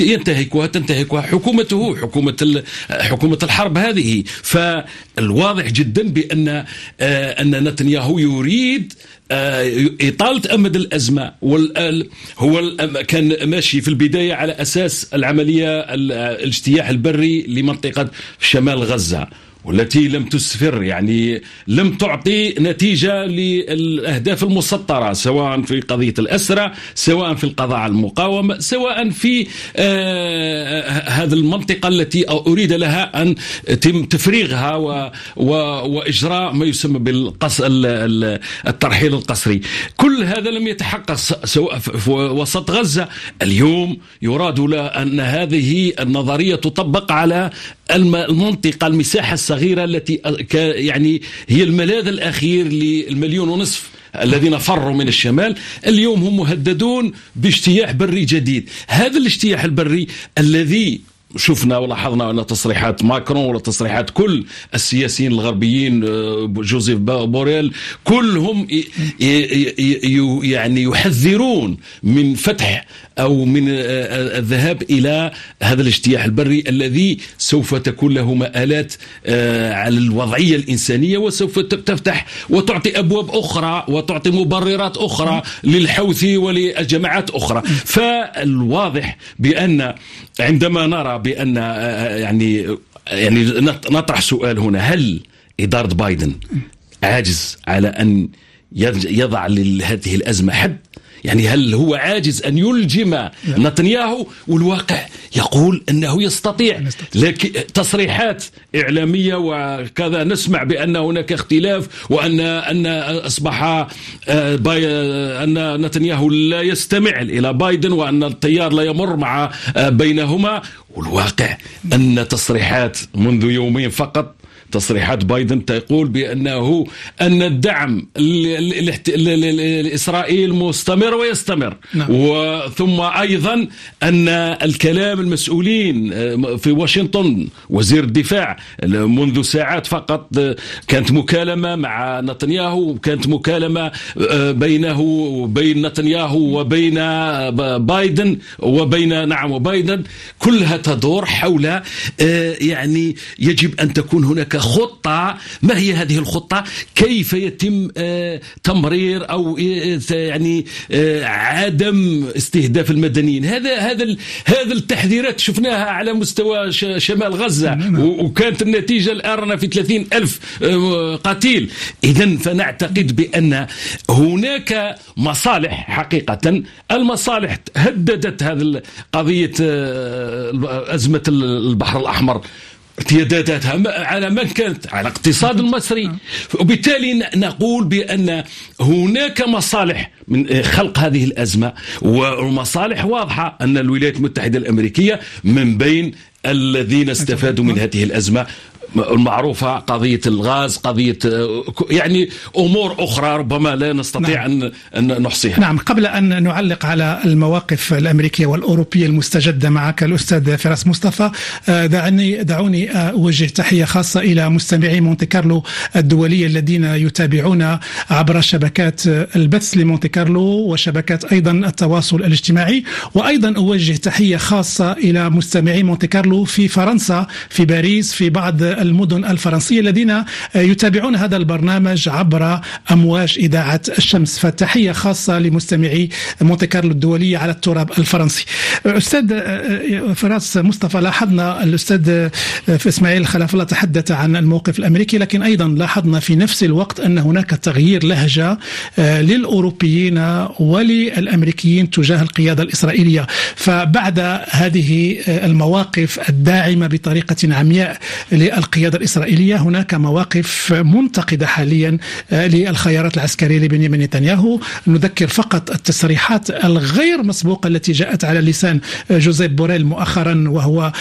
ينتهكها تنتهكها حكومته حكومة حكومة الحرب هذه. فالواضح جدا بأن أن نتنياهو يريد آه، إطالة أمد الأزمة هو كان ماشي في البداية على أساس العملية الاجتياح البري لمنطقة شمال غزة. والتي لم تسفر يعني لم تعطي نتيجة للأهداف المسطرة سواء في قضية الأسرة سواء في القضاء على المقاومة سواء في آه هذه المنطقة التي أريد لها أن يتم تفريغها و و وإجراء ما يسمى بالقص الترحيل القسري كل هذا لم يتحقق سواء في وسط غزة. اليوم يراد أن هذه النظرية تطبق على المنطقة المساحة الصغيرة التي يعني هي الملاذ الأخير للمليون ونصف الذين فروا من الشمال. اليوم هم مهددون باجتياح بري جديد. هذا الاجتياح البري الذي شفنا ولاحظنا أن تصريحات ماكرون ولا تصريحات كل السياسيين الغربيين آه، جوزيف بوريل كلهم يعني يحذرون من فتح أو من آه، آه، الذهاب إلى هذا الاجتياح البري الذي سوف تكون له مآلات على الوضعية الإنسانية وسوف تفتح وتعطي أبواب أخرى وتعطي مبررات أخرى للحوثي ولجماعات أخرى. فالواضح بأن عندما نرى بأن يعني يعني نطرح سؤال هنا. هل إدارة بايدن عاجز على أن يضع لهذه الأزمة حد؟ يعني هل هو عاجز أن يلجم نتنياهو؟ والواقع يقول أنه يستطيع. لكن تصريحات إعلامية وكذا. نسمع بأن هناك اختلاف وأن أن أصبح آه، أن نتنياهو لا يستمع إلى بايدن وأن التيار لا يمر مع آه، بينهما. والواقع أن تصريحات منذ يومين فقط تصريحات بايدن تقول بأنه أن الدعم لإسرائيل مستمر ويستمر نعم. ثم أيضا أن الكلام المسؤولين آه، في واشنطن وزير الدفاع منذ ساعات فقط آه، كانت مكالمة مع نتنياهو كانت مكالمة آه، بينه وبين نتنياهو وبين بايدن وبين نعم وبايدن كلها تدور حول يعني يجب أن تكون هناك خطة ما هي هذه الخطة؟ كيف يتم آه، تمرير أو آه، يعني آه، عدم استهداف المدنيين؟ هذا هذا هذا التحذيرات شفناها على مستوى شمال غزة. نعم،. وكانت النتيجة الآن في 30 ألف قتيل. إذا فنعتقد بأن هناك مصالح حقيقة. المصالح هددت هذه قضية أزمة البحر الأحمر. ارتداداتها على من كانت؟ على الاقتصاد المصري. وبالتالي نقول بأن هناك مصالح من خلق هذه الأزمة. والمصالح واضحة أن الولايات المتحدة الأمريكية من بين الذين استفادوا من هذه الأزمة. المعروفة قضية الغاز قضية يعني أمور أخرى ربما لا نستطيع نعم. أن نحصيها نعم قبل أن نعلق على المواقف الأمريكية والأوروبية المستجدة معك الأستاذ فراس مصطفى آه، دعني دعوني أوجه تحية خاصة إلى مستمعي مونتي كارلو الدولية الذين يتابعون عبر شبكات البث لمونتي كارلو وشبكات أيضا التواصل الاجتماعي وأيضا أوجه تحية خاصة إلى مستمعي مونتي كارلو في فرنسا في باريس في بعض المدن الفرنسية الذين يتابعون هذا البرنامج عبر أمواج إذاعة الشمس. فتحية خاصة لمستمعي مونتي كارلو الدولية على التراب الفرنسي. أستاذ فراس مصطفى لاحظنا الأستاذ إسماعيل خلاف الله تحدث عن الموقف الأمريكي لكن أيضا لاحظنا في نفس الوقت أن هناك تغيير لهجة للأوروبيين وللأمريكيين تجاه القيادة الإسرائيلية. فبعد هذه المواقف الداعمة بطريقة عمياء للقيادة القيادة الإسرائيلية. هناك مواقف منتقدة حاليا للخيارات العسكرية لبنيامين نتنياهو. نذكر فقط التصريحات الغير مسبوقة التي جاءت على لسان جوزيف بوريل مؤخرا وهو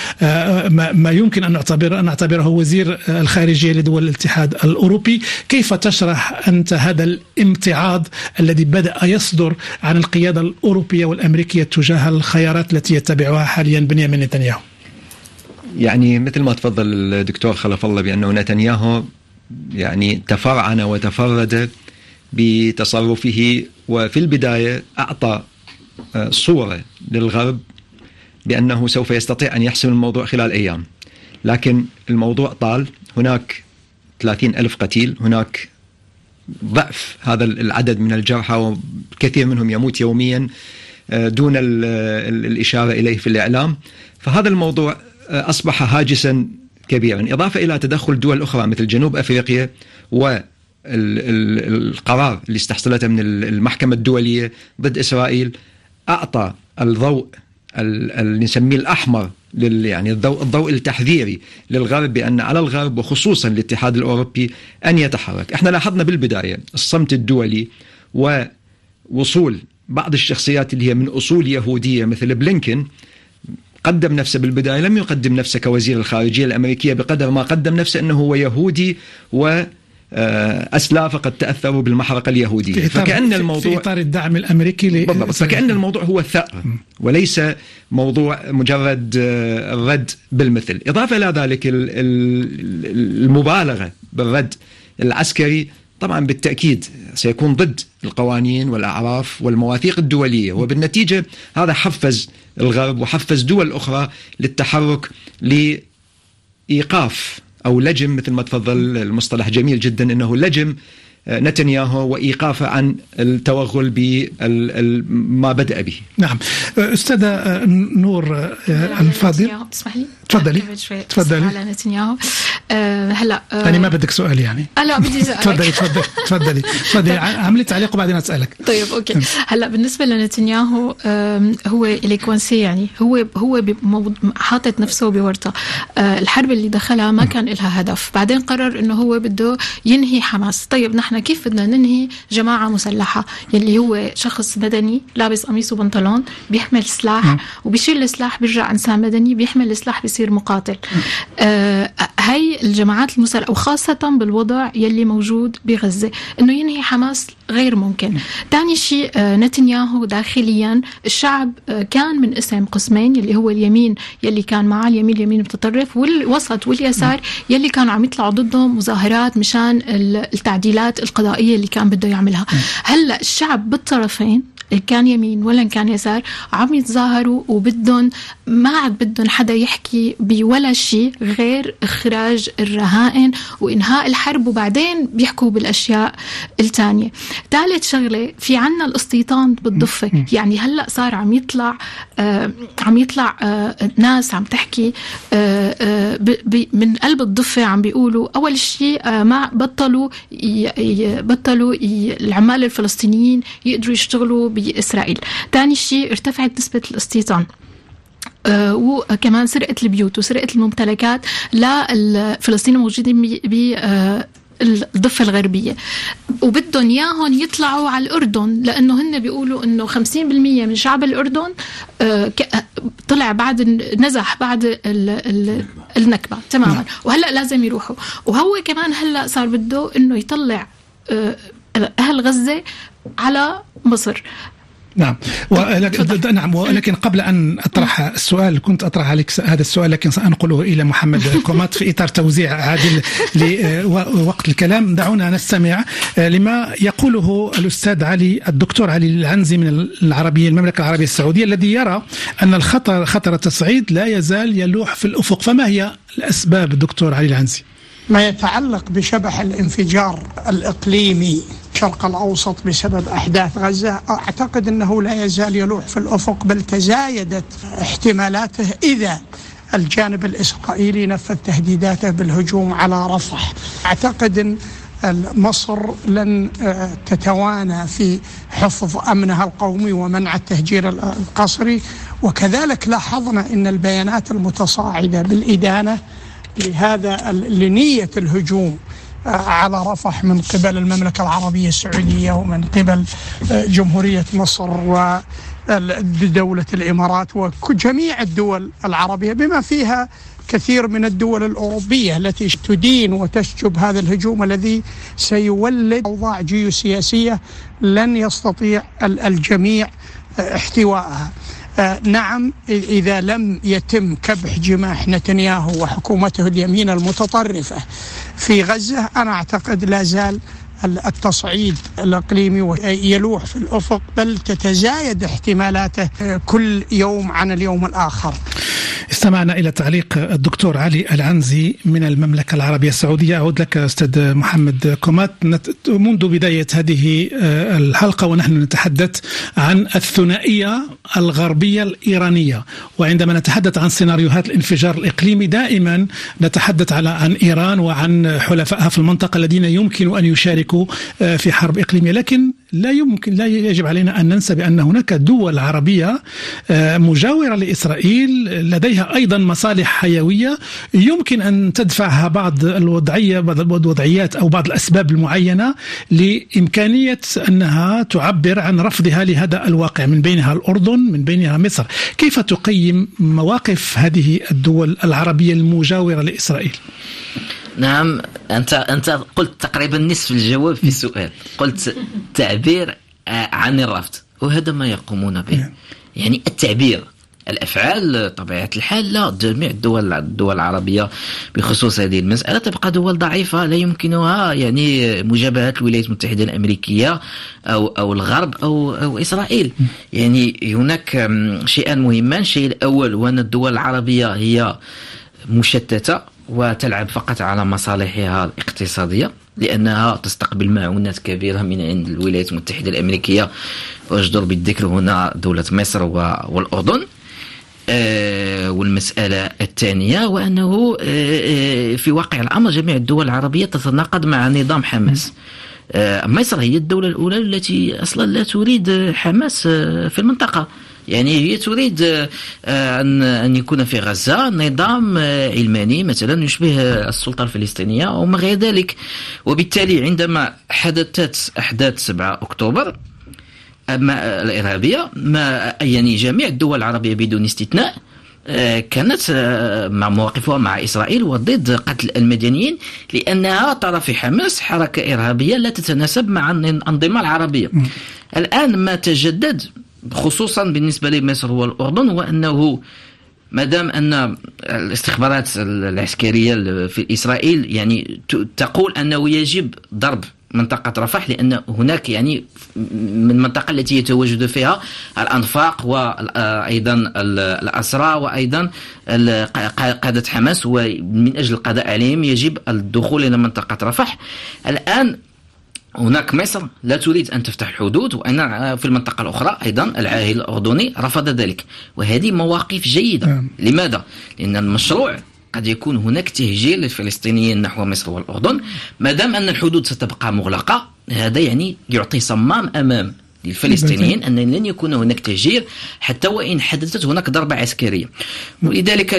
ما يمكن أن نعتبر أن نعتبره وزير الخارجية لدول الاتحاد الأوروبي. كيف تشرح أنت هذا الامتعاض الذي بدأ يصدر عن القيادة الأوروبية والأمريكية تجاه الخيارات التي يتبعها حاليا بنيامين نتنياهو؟ يعني مثل ما تفضل الدكتور خلف الله بأنه نتنياهو يعني تفرعن وتفرد بتصرفه وفي البداية أعطى آه، صورة للغرب بأنه سوف يستطيع أن يحسم الموضوع خلال أيام. لكن الموضوع طال هناك 30 ألف قتيل هناك ضعف هذا العدد من الجرحى وكثير منهم يموت يوميا آه، دون الإشارة إليه في الإعلام. فهذا الموضوع أصبح هاجسا كبيرا. إضافة إلى تدخل دول أخرى مثل جنوب أفريقيا و القرار اللي استحصلته من المحكمة الدولية ضد إسرائيل أعطى الضوء اللي نسميه الأحمر لل يعني الضوء, الضوء التحذيري للغرب بأن على الغرب وخصوصا الاتحاد الأوروبي أن يتحرك. إحنا لاحظنا بالبداية الصمت الدولي ووصول بعض الشخصيات اللي هي من أصول يهودية مثل بلينكن قدم نفسه بالبداية لم يقدم نفسه كوزير الخارجية الأمريكية بقدر ما قدم نفسه أنه هو يهودي و آه، أسلافه قد تأثروا بالمحرقة اليهودية. فكأن الموضوع في إطار الدعم الأمريكي بالضبط فكأن الموضوع هو الثأر وليس موضوع مجرد آه، الرد بالمثل. إضافة إلى ذلك المبالغة بالرد العسكري طبعا بالتأكيد سيكون ضد القوانين والأعراف والمواثيق الدولية وبالنتيجة هذا حفز الغرب وحفز دول أخرى للتحرك لإيقاف أو لجم مثل ما تفضل المصطلح جميل جدا أنه لجم نتنياهو وايقافه عن التوغل بما بدأ به. نعم. استاذه نور الفاضل؟ تسمح لي؟ تفضلي. تفضلي. على نتنياهو. أه هلا أه يعني ما بدك سؤال يعني. أه لا بدي أسألك. تفضلي تفضلي تفضلي. تفضلي. عملي تعليق وبعدين أسألك. طيب أوكي. هلا بالنسبة لنتنياهو هو il est coincé يعني هو هو حاطط نفسه بورطة. الحرب اللي دخلها ما كان لها هدف. بعدين قرر إنه هو بده ينهي حماس. طيب نحن كيف بدنا ننهي جماعة مسلحة؟ يلي هو شخص مدني لابس قميص وبنطلون بيحمل سلاح وبيشيل السلاح بيرجع إنسان مدني بيحمل السلاح بيصير مقاتل. آه هي الجماعات المسلحه وخاصه بالوضع يلي موجود بغزة إنه ينهي حماس غير ممكن. ثاني شيء آه نتنياهو داخليا الشعب آه كان من اسم قسمين يلي هو اليمين يلي كان معه اليمين اليمين المتطرف والوسط واليسار يلي كانوا عم يطلعوا ضدهم مظاهرات مشان التعديلات القضائية اللي كان بده يعملها. هلأ الشعب بالطرفين كان يمين ولا كان يسار عم يتظاهروا وبدهم ما عاد بدهم حدا يحكي بولا شيء غير إخراج الرهائن وإنهاء الحرب وبعدين بيحكوا بالأشياء الثانية ثالث شغلة في عنا الاستيطان بالضفة. يعني هلأ صار عم يطلع آه عم يطلع آه ناس عم تحكي آه آه من قلب الضفة عم بيقولوا أول شيء آه ما بطلوا بطلوا العمال الفلسطينيين يقدروا يشتغلوا بإسرائيل. ثاني شيء ارتفعت نسبة الاستيطان. آه وكمان سرقة البيوت وسرقة الممتلكات. للفلسطينيين الموجودين ب آه الضفة الغربية. وبدهم ياهم يطلعوا على الأردن لأنه هن بيقولوا أنه 50% من شعب الأردن آه طلع بعد نزح بعد ال ال النكبة. تماما. وهلأ لازم يروحوا. وهو كمان هلأ صار بده أنه يطلع أهل غزة على مصر. نعم. ولكن نعم. ولكن قبل أن أطرح السؤال كنت أطرح عليك هذا السؤال لكن سأنقله إلى محمد كومات في إطار توزيع عادل لوقت الكلام. دعونا نستمع لما يقوله الأستاذ علي الدكتور علي العنزي من العربية المملكة العربية السعودية الذي يرى أن الخطر خطر التصعيد لا يزال يلوح في الأفق. فما هي الأسباب دكتور علي العنزي؟ ما يتعلق بشبح الانفجار الإقليمي الشرق الأوسط بسبب أحداث غزة أعتقد أنه لا يزال يلوح في الأفق بل تزايدت احتمالاته إذا الجانب الإسرائيلي نفذ تهديداته بالهجوم على رفح. أعتقد أن مصر لن تتوانى في حفظ أمنها القومي ومنع التهجير القسري وكذلك لاحظنا أن البيانات المتصاعدة بالإدانة لهذا لنية الهجوم على رفح من قبل المملكة العربية السعودية ومن قبل جمهورية مصر ودولة الإمارات وجميع الدول العربية بما فيها كثير من الدول الأوروبية التي تدين وتشجب هذا الهجوم الذي سيولد أوضاع جيوسياسية لن يستطيع الجميع احتوائها. آه، نعم إذا لم يتم كبح جماح نتنياهو وحكومته اليمين المتطرفة في غزة أنا أعتقد لا زال التصعيد الإقليمي يلوح في الأفق بل تتزايد احتمالاته آه، كل يوم عن اليوم الآخر. استمعنا إلى تعليق الدكتور علي العنزي من المملكة العربية السعودية. أعود لك أستاذ محمد كومات. منذ بداية هذه آه، الحلقة ونحن نتحدث عن الثنائية الغربية الإيرانية. وعندما نتحدث عن سيناريوهات الانفجار الإقليمي دائما نتحدث على عن إيران وعن حلفائها في المنطقة الذين يمكن أن يشاركوا آه، في حرب إقليمية. لكن لا يمكن لا يجب علينا أن ننسى بأن هناك دول عربية آه، مجاورة لإسرائيل لديها أيضا مصالح حيوية. يمكن أن تدفعها بعض الوضعية بعض الوضعيات أو بعض الأسباب المعينة لإمكانية أنها تعبر عن رفضها لهذا الواقع من بينها الأردن من بينها مصر. كيف تقيم مواقف هذه الدول العربية المجاورة لإسرائيل؟ نعم أنت أنت قلت تقريبا نصف الجواب في السؤال قلت تعبير آه، عن الرفض وهذا ما يقومون به. نعم. يعني التعبير الأفعال طبيعة الحال لا جميع الدول الدول العربية بخصوص هذه المسألة تبقى دول ضعيفة لا يمكنها يعني مجابهة الولايات المتحدة الأمريكية أو أو الغرب أو أو إسرائيل. يعني هناك شيئان مهمان الشيء الأول هو ان الدول العربية هي مشتتة وتلعب فقط على مصالحها الاقتصادية لأنها تستقبل معونات كبيرة من عند الولايات المتحدة الأمريكية وأجدر بالذكر هنا دولة مصر والأردن. آه والمسألة الثانية وأنه آه, آه، في واقع الأمر جميع الدول العربية تتناقض مع نظام حماس. مصر هي الدولة الأولى التي أصلا لا تريد حماس في المنطقة. يعني هي تريد آه، أن أن يكون في غزة نظام آه، علماني مثلا يشبه السلطة الفلسطينية وما غير ذلك. وبالتالي عندما حدثت أحداث 7 أكتوبر ما الإرهابية ما يعني جميع الدول العربية بدون استثناء آه، كانت مع مواقفها مع إسرائيل وضد قتل المدنيين لأنها ترى في حماس حركة إرهابية لا تتناسب مع الأنظمة العربية. الآن ما تجدد خصوصا بالنسبة لمصر والأردن هو أنه ما دام أن الاستخبارات العسكرية في إسرائيل يعني تقول أنه يجب ضرب منطقة رفح لأن هناك يعني من المنطقة التي يتواجد فيها الأنفاق وأيضا الأسرى وأيضا قادة حماس ومن أجل القضاء عليهم يجب الدخول إلى منطقة رفح. الآن هناك مصر لا تريد أن تفتح الحدود وأن في المنطقة الأخرى أيضا العاهل الأردني رفض ذلك وهذه مواقف جيدة نعم. لماذا؟ لأن المشروع قد يكون هناك تهجير للفلسطينيين نحو مصر والأردن ما دام أن الحدود ستبقى مغلقة هذا يعني يعطي صمام أمام للفلسطينيين أن لن يكون هناك تهجير حتى وإن حدثت هناك ضربة عسكرية. ولذلك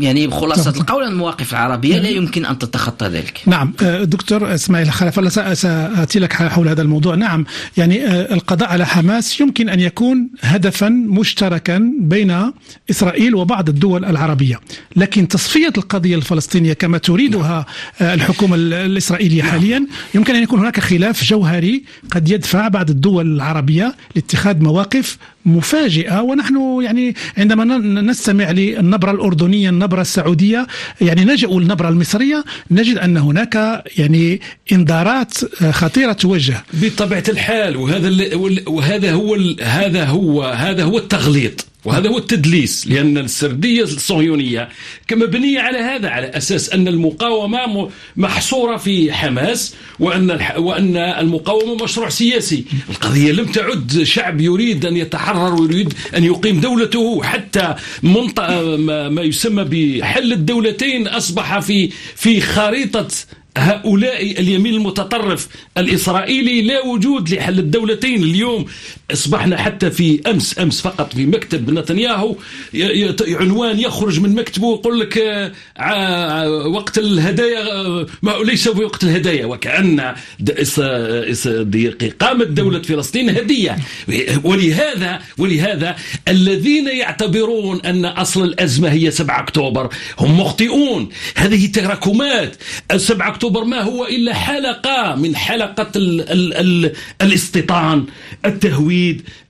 يعني خلاصة القول المواقف العربية لا يمكن أن تتخطى ذلك. نعم. آه، دكتور إسماعيل خلف سأتي لك حول هذا الموضوع. نعم. يعني آه، القضاء على حماس يمكن أن يكون هدفا مشتركا بين إسرائيل وبعض الدول العربية. لكن تصفية القضية الفلسطينية كما تريدها آه، الحكومة الإسرائيلية حاليا يمكن أن يكون هناك خلاف جوهري قد يدفع بعض الدول العربية. العربية لاتخاذ مواقف مفاجئة ونحن يعني عندما نستمع للنبرة الأردنية النبرة السعودية يعني نجأ النبرة المصرية نجد أن هناك يعني إنذارات خطيرة توجه. بطبيعة الحال وهذا وهذا هو هذا هو هذا هو التغليط. وهذا هو التدليس لأن السردية الصهيونية مبنية على هذا على أساس أن المقاومة محصورة في حماس وأن وأن المقاومة مشروع سياسي. القضية لم تعد شعب يريد أن يتحرر ويريد أن يقيم دولته حتى منطقة ما يسمى بحل الدولتين أصبح في في خريطة هؤلاء اليمين المتطرف الإسرائيلي لا وجود لحل الدولتين اليوم. أصبحنا حتى في أمس أمس فقط في مكتب نتنياهو عنوان يخرج من مكتبه يقول لك آه، وقت الهدايا آه، ما ليس في وقت الهدايا وكأن إقامة دولة فلسطين هدية. ولهذا ولهذا الذين يعتبرون أن أصل الأزمة هي 7 أكتوبر هم مخطئون. هذه تراكمات. 7 أكتوبر ما هو إلا حلقة من حلقة ال ال ال الاستيطان التهويد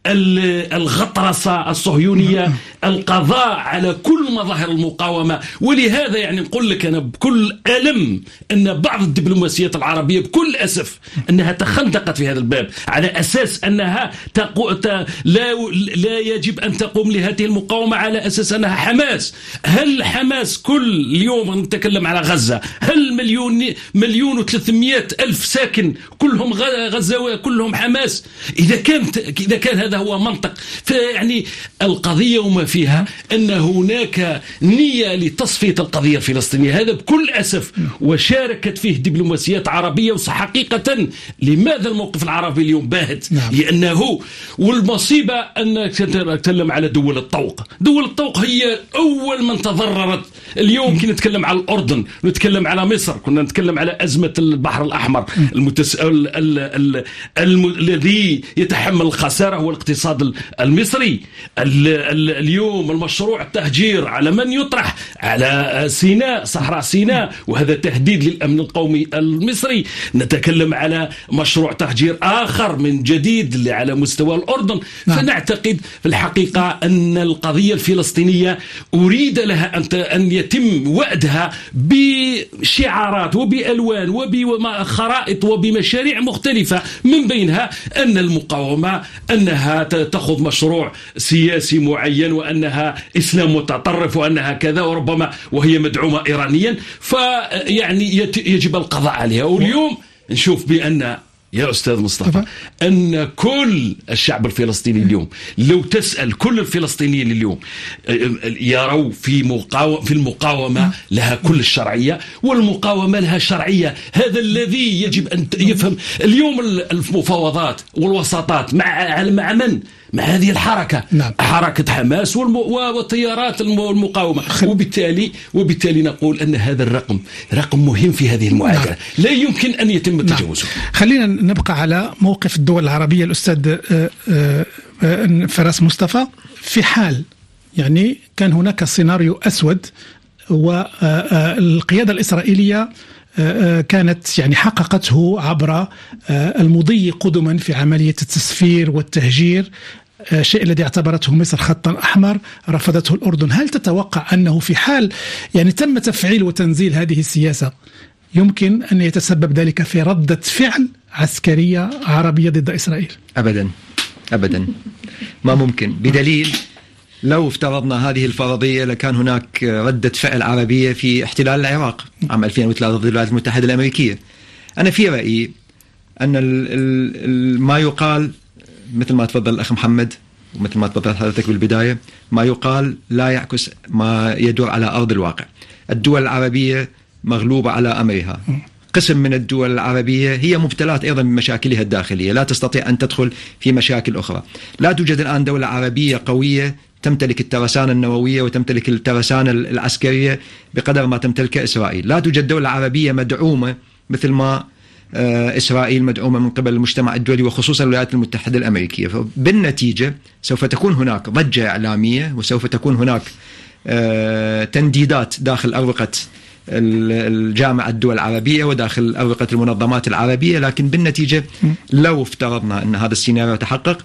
الغطرسة الصهيونية القضاء على كل مظاهر المقاومة. ولهذا يعني نقول لك أنا بكل ألم أن بعض الدبلوماسيات العربية بكل أسف أنها تخندقت في هذا الباب على أساس أنها تقو... ت... لا... لا يجب أن تقوم لهذه المقاومة على أساس أنها حماس. هل حماس كل يوم نتكلم على غزة؟ هل مليون مليون وثلاثمائة ألف ساكن كلهم غزة كلهم حماس؟ إذا كان إذا كان هذا هو منطق فيعني القضية وما فيها أن هناك نية لتصفية القضية الفلسطينية. هذا بكل أسف وشاركت فيه دبلوماسيات عربية وحقيقة لماذا الموقف العربي اليوم باهت؟ نعم. لأنه والمصيبة أن نتكلم على دول الطوق. دول الطوق هي أول من تضررت. اليوم كنا نتكلم على الأردن نتكلم على مصر كنا نتكلم على أزمة البحر الأحمر. المتس... ال... ال... ال... ال... الذي يتحمل الخسارة هو الاقتصاد المصري. ال... ال... اليوم المشروع التهجير على من يطرح؟ على سيناء صحراء سيناء. وهذا تهديد للأمن القومي المصري. نتكلم على مشروع تهجير آخر من جديد على مستوى الأردن. نعم. فنعتقد في الحقيقة أن القضية الفلسطينية أريد لها أن يتم وأدها بشعارات وبألوان وبخرائط وبمشاريع مختلفة. من بينها أن المقاومة أنها تأخذ مشروع سياسي معين وأنها إسلام متطرف وأنها كذا وربما وهي مدعومة إيرانيا فيعني يجب القضاء عليها. واليوم نشوف بأن يا أستاذ مصطفى أن كل الشعب الفلسطيني اليوم لو تسأل كل الفلسطينيين اليوم يروا في مقاومة في المقاومة لها كل الشرعية والمقاومة لها شرعية هذا الذي يجب أن يفهم اليوم المفاوضات والوساطات مع مع من؟ مع هذه الحركة؟ نعم. حركة حماس والتيارات المقاومة وبالتالي وبالتالي نقول أن هذا الرقم رقم مهم في هذه المعادلة نعم. لا يمكن أن يتم تجاوزه. نعم. خلينا نبقى على موقف الدول العربية. الأستاذ آه، آه، آه، فراس مصطفى. في حال يعني كان هناك سيناريو أسود والقيادة الإسرائيلية كانت يعني حققته عبر المضي قدما في عملية التسفير والتهجير. الشيء الذي اعتبرته مصر خطا أحمر رفضته الأردن، هل تتوقع أنه في حال يعني تم تفعيل وتنزيل هذه السياسة يمكن أن يتسبب ذلك في ردة فعل عسكرية عربية ضد إسرائيل؟ ابدا ابدا ما ممكن بدليل لو افترضنا هذه الفرضية لكان هناك ردة فعل عربية في احتلال العراق عام 2003 ضد الولايات المتحدة الأمريكية. أنا في رأيي أن ما يقال مثل ما تفضل الأخ محمد ومثل ما تفضلت حضرتك بالبداية ما يقال لا يعكس ما يدور على أرض الواقع. الدول العربية مغلوبة على أمرها. قسم من الدول العربية هي مبتلات أيضا بمشاكلها الداخلية. لا تستطيع أن تدخل في مشاكل أخرى. لا توجد الآن دولة عربية قوية تمتلك الترسانة النووية وتمتلك الترسانة العسكرية بقدر ما تمتلكها إسرائيل. لا توجد دولة عربية مدعومة مثل ما إسرائيل مدعومة من قبل المجتمع الدولي وخصوصا الولايات المتحدة الأمريكية. فبالنتيجة سوف تكون هناك ضجة إعلامية وسوف تكون هناك آه، تنديدات داخل أروقة الجامعة الدول العربية وداخل أروقة المنظمات العربية لكن بالنتيجة لو افترضنا أن هذا السيناريو تحقق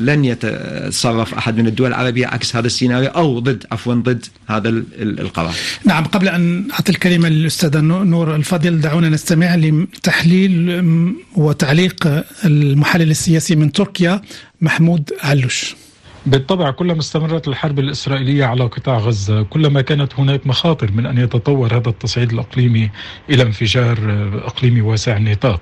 لن يتصرف أحد من الدول العربية عكس هذا السيناريو أو ضد عفوا ضد هذا القرار. نعم قبل أن أعطي الكلمة للأستاذة نور الفاضل دعونا نستمع لتحليل وتعليق المحلل السياسي من تركيا محمود علوش. بالطبع كلما استمرت الحرب الإسرائيلية على قطاع غزة كلما كانت هناك مخاطر من أن يتطور هذا التصعيد الأقليمي إلى انفجار أقليمي واسع النطاق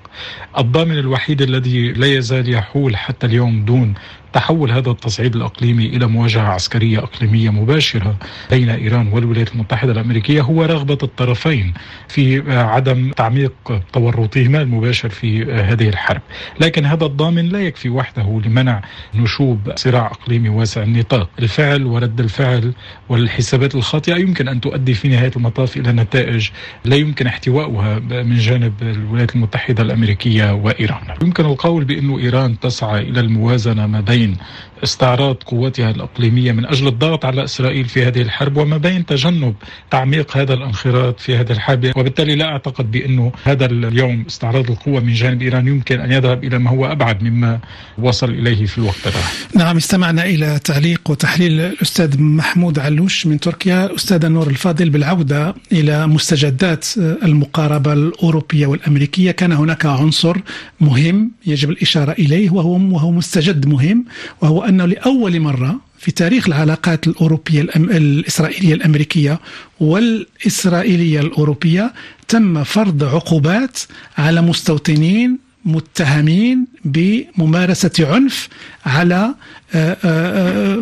الضامن الوحيد الذي لا يزال يحول حتى اليوم دون تحول هذا التصعيد الإقليمي إلى مواجهة عسكرية إقليمية مباشرة بين إيران والولايات المتحدة الأمريكية هو رغبة الطرفين في عدم تعميق تورطهما المباشر في هذه الحرب. لكن هذا الضامن لا يكفي وحده لمنع نشوب صراع إقليمي واسع النطاق. الفعل ورد الفعل والحسابات الخاطئة يمكن أن تؤدي في نهاية المطاف إلى نتائج لا يمكن احتوائها من جانب الولايات المتحدة الأمريكية وإيران. يمكن القول بأن إيران تسعى إلى الموازنة ما بين yihiin استعراض قوتها الإقليمية من أجل الضغط على إسرائيل في هذه الحرب وما بين تجنب تعميق هذا الانخراط في هذه الحرب. وبالتالي لا أعتقد بأنه هذا اليوم استعراض القوة من جانب إيران يمكن أن يذهب إلى ما هو أبعد مما وصل إليه في الوقت الراهن نعم استمعنا إلى تعليق وتحليل الأستاذ محمود علوش من تركيا. أستاذ نور الفاضل بالعودة إلى مستجدات المقاربة الأوروبية والأمريكية كان هناك عنصر مهم يجب الإشارة إليه وهو وهو مستجد مهم وهو أنه لأول مرة في تاريخ العلاقات الأوروبية. الإسرائيلية الأمريكية والإسرائيلية الأوروبية تم فرض عقوبات على مستوطنين متهمين بممارسة عنف على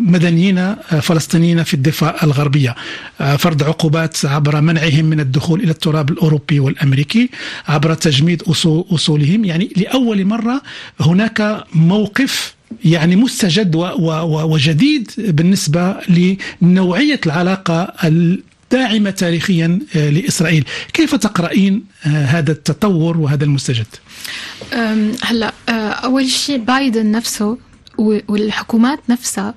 مدنيين فلسطينيين في الضفة الغربية فرض عقوبات عبر منعهم من الدخول إلى التراب الأوروبي والأمريكي عبر تجميد أصولهم يعني لأول مرة هناك موقف يعني مستجد وجديد بالنسبة لنوعية العلاقة داعمة تاريخيا لإسرائيل كيف تقرأين هذا التطور وهذا المستجد؟ هلا أول شيء بايدن نفسه والحكومات نفسها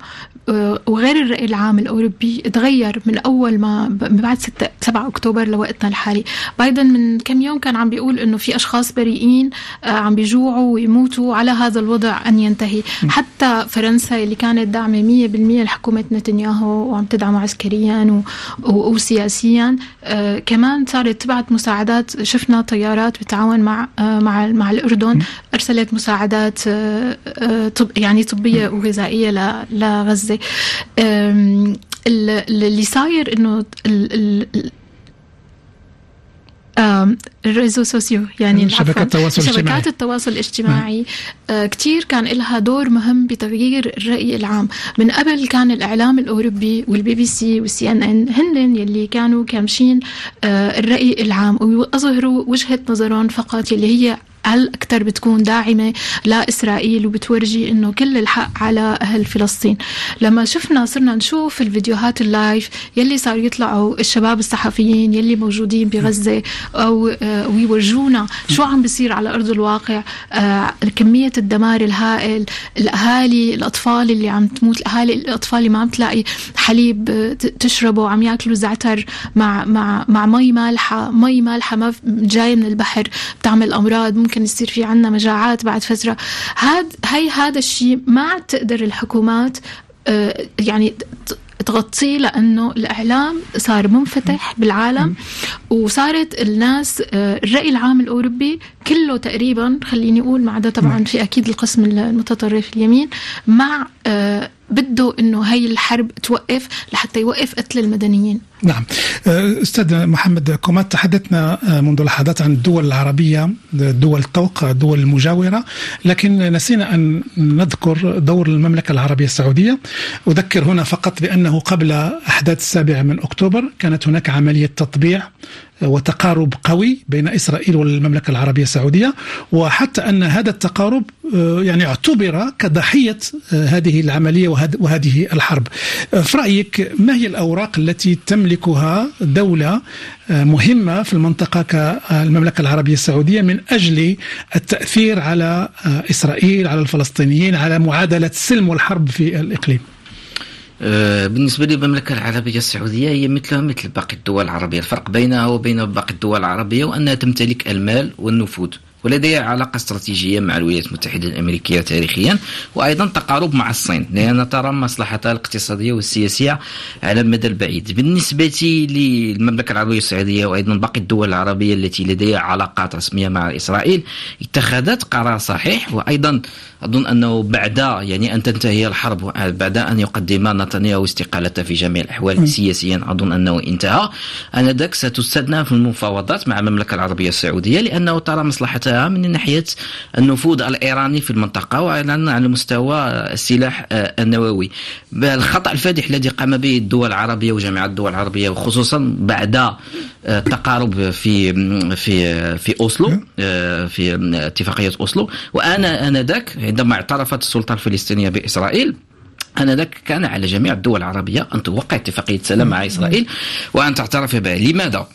وغير الرأي العام الأوروبي تغير من أول ما بعد 6 7 أكتوبر لوقتنا الحالي. بايدن من كم يوم كان عم بيقول إنه في أشخاص بريئين عم بيجوعوا ويموتوا على هذا الوضع أن ينتهي. حتى فرنسا اللي كانت داعمة 100% لحكومة نتنياهو وعم تدعمه عسكريا وسياسيا كمان صارت تبعت مساعدات. شفنا طيارات بتعاون مع مع مع الأردن. أرسلت مساعدات طب يعني طبية وغذائية لغزة. اللي صاير إنه ال réseaux sociaux يعني شبكات التواصل شبكات الاجتماعي التواصل الاجتماعي. آه كتير كان لها دور مهم بتغيير الرأي العام. من قبل كان الإعلام الأوروبي والبي بي سي والسي إن إن هن يلي كانوا كامشين آه الرأي العام ويظهروا وجهة نظرهم فقط يلي هي أكثر بتكون داعمة لإسرائيل وبتورجي إنه كل الحق على أهل فلسطين. لما شفنا صرنا نشوف الفيديوهات ال live يلي صار يطلعوا الشباب الصحفيين يلي موجودين بغزة أو ويورجونا شو عم بيصير على أرض الواقع. كمية الدمار الهائل الأهالي الأطفال اللي عم تموت الأهالي الأطفال اللي ما عم تلاقي حليب تشربه وعم ياكلوا زعتر مع مع مع مي مالحة. مي مالحة ما جاية من البحر بتعمل أمراض. ممكن ممكن يصير في عنا مجاعات بعد فترة. هاد هي هذا الشيء ما تقدر الحكومات يعني تغطيه لأنه الإعلام صار منفتح بالعالم وصارت الناس الرأي العام الأوروبي كله تقريبا خليني أقول ما عدا طبعا في أكيد القسم المتطرف اليمين مع بده إنه هي الحرب توقف لحتى يوقف قتل المدنيين. نعم. أستاذ محمد كومات تحدثنا منذ لحظات عن الدول العربية دول الطوق الدول المجاورة لكن نسينا أن نذكر دور المملكة العربية السعودية. أذكر هنا فقط بأنه قبل أحداث السابع من أكتوبر كانت هناك عملية تطبيع وتقارب قوي بين إسرائيل والمملكة العربية السعودية وحتى أن هذا التقارب يعني اعتبر كضحية هذه العملية وهذه الحرب. في رأيك ما هي الأوراق التي تملكها دولة مهمة في المنطقة كالمملكة العربية السعودية من أجل التأثير على إسرائيل على الفلسطينيين على معادلة السلم والحرب في الإقليم؟ بالنسبة للمملكة العربية السعودية هي مثلها مثل باقي الدول العربية. الفرق بينها وبين باقي الدول العربية وأنها تمتلك المال والنفوذ ولديها علاقة استراتيجية مع الولايات المتحدة الأمريكية تاريخيا وأيضا تقارب مع الصين لأنها ترى مصلحتها الاقتصادية والسياسية على المدى البعيد. بالنسبة للمملكة العربية السعودية وأيضا باقي الدول العربية التي لديها علاقات رسمية مع إسرائيل اتخذت قرار صحيح وأيضا أظن أنه بعد يعني أن تنتهي الحرب بعد أن يقدم نتنياهو استقالته في جميع الأحوال سياسيا أظن أنه انتهى. آنذاك ستستدنى في المفاوضات مع المملكة العربية السعودية لأنه ترى مصلحتها من ناحية النفوذ الإيراني في المنطقة وأيضا على مستوى السلاح آه، النووي. الخطأ الفادح الذي قام به الدول العربية وجامعه الدول العربية وخصوصا بعد التقارب في في في أوسلو آه، في اتفاقية أوسلو. وأنا آنذاك عندما اعترفت السلطه الفلسطينية بإسرائيل آنذاك كان على جميع الدول العربية أن توقع اتفاقية سلام مع إسرائيل وأن تعترف بها، لماذا؟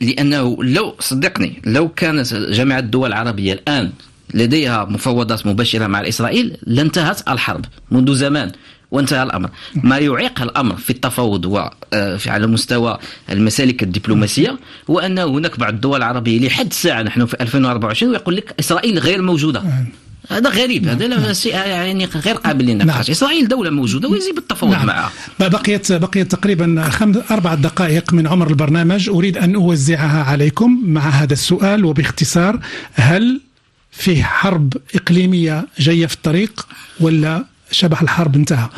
لأنه لو صدقني لو كانت جامعه الدول العربية الآن لديها مفاوضات مباشرة مع إسرائيل لانتهت الحرب منذ زمان وانتهى الأمر. ما يعيق الأمر في التفاوض وعلى مستوى المسالك الدبلوماسية هو أن هناك بعض الدول العربية لحد الساعة نحن في 2024 ويقول لك إسرائيل غير موجودة. هذا غريب هذا يعني غير قابل للنقاش نعم. إسرائيل دولة موجودة ويجب التفاوض نعم. معها بقيت بقيت تقريبا خمس أربع دقائق من عمر البرنامج أريد أن أوزعها عليكم مع هذا السؤال وباختصار هل في حرب إقليمية جاية في الطريق ولا شبح الحرب انتهى.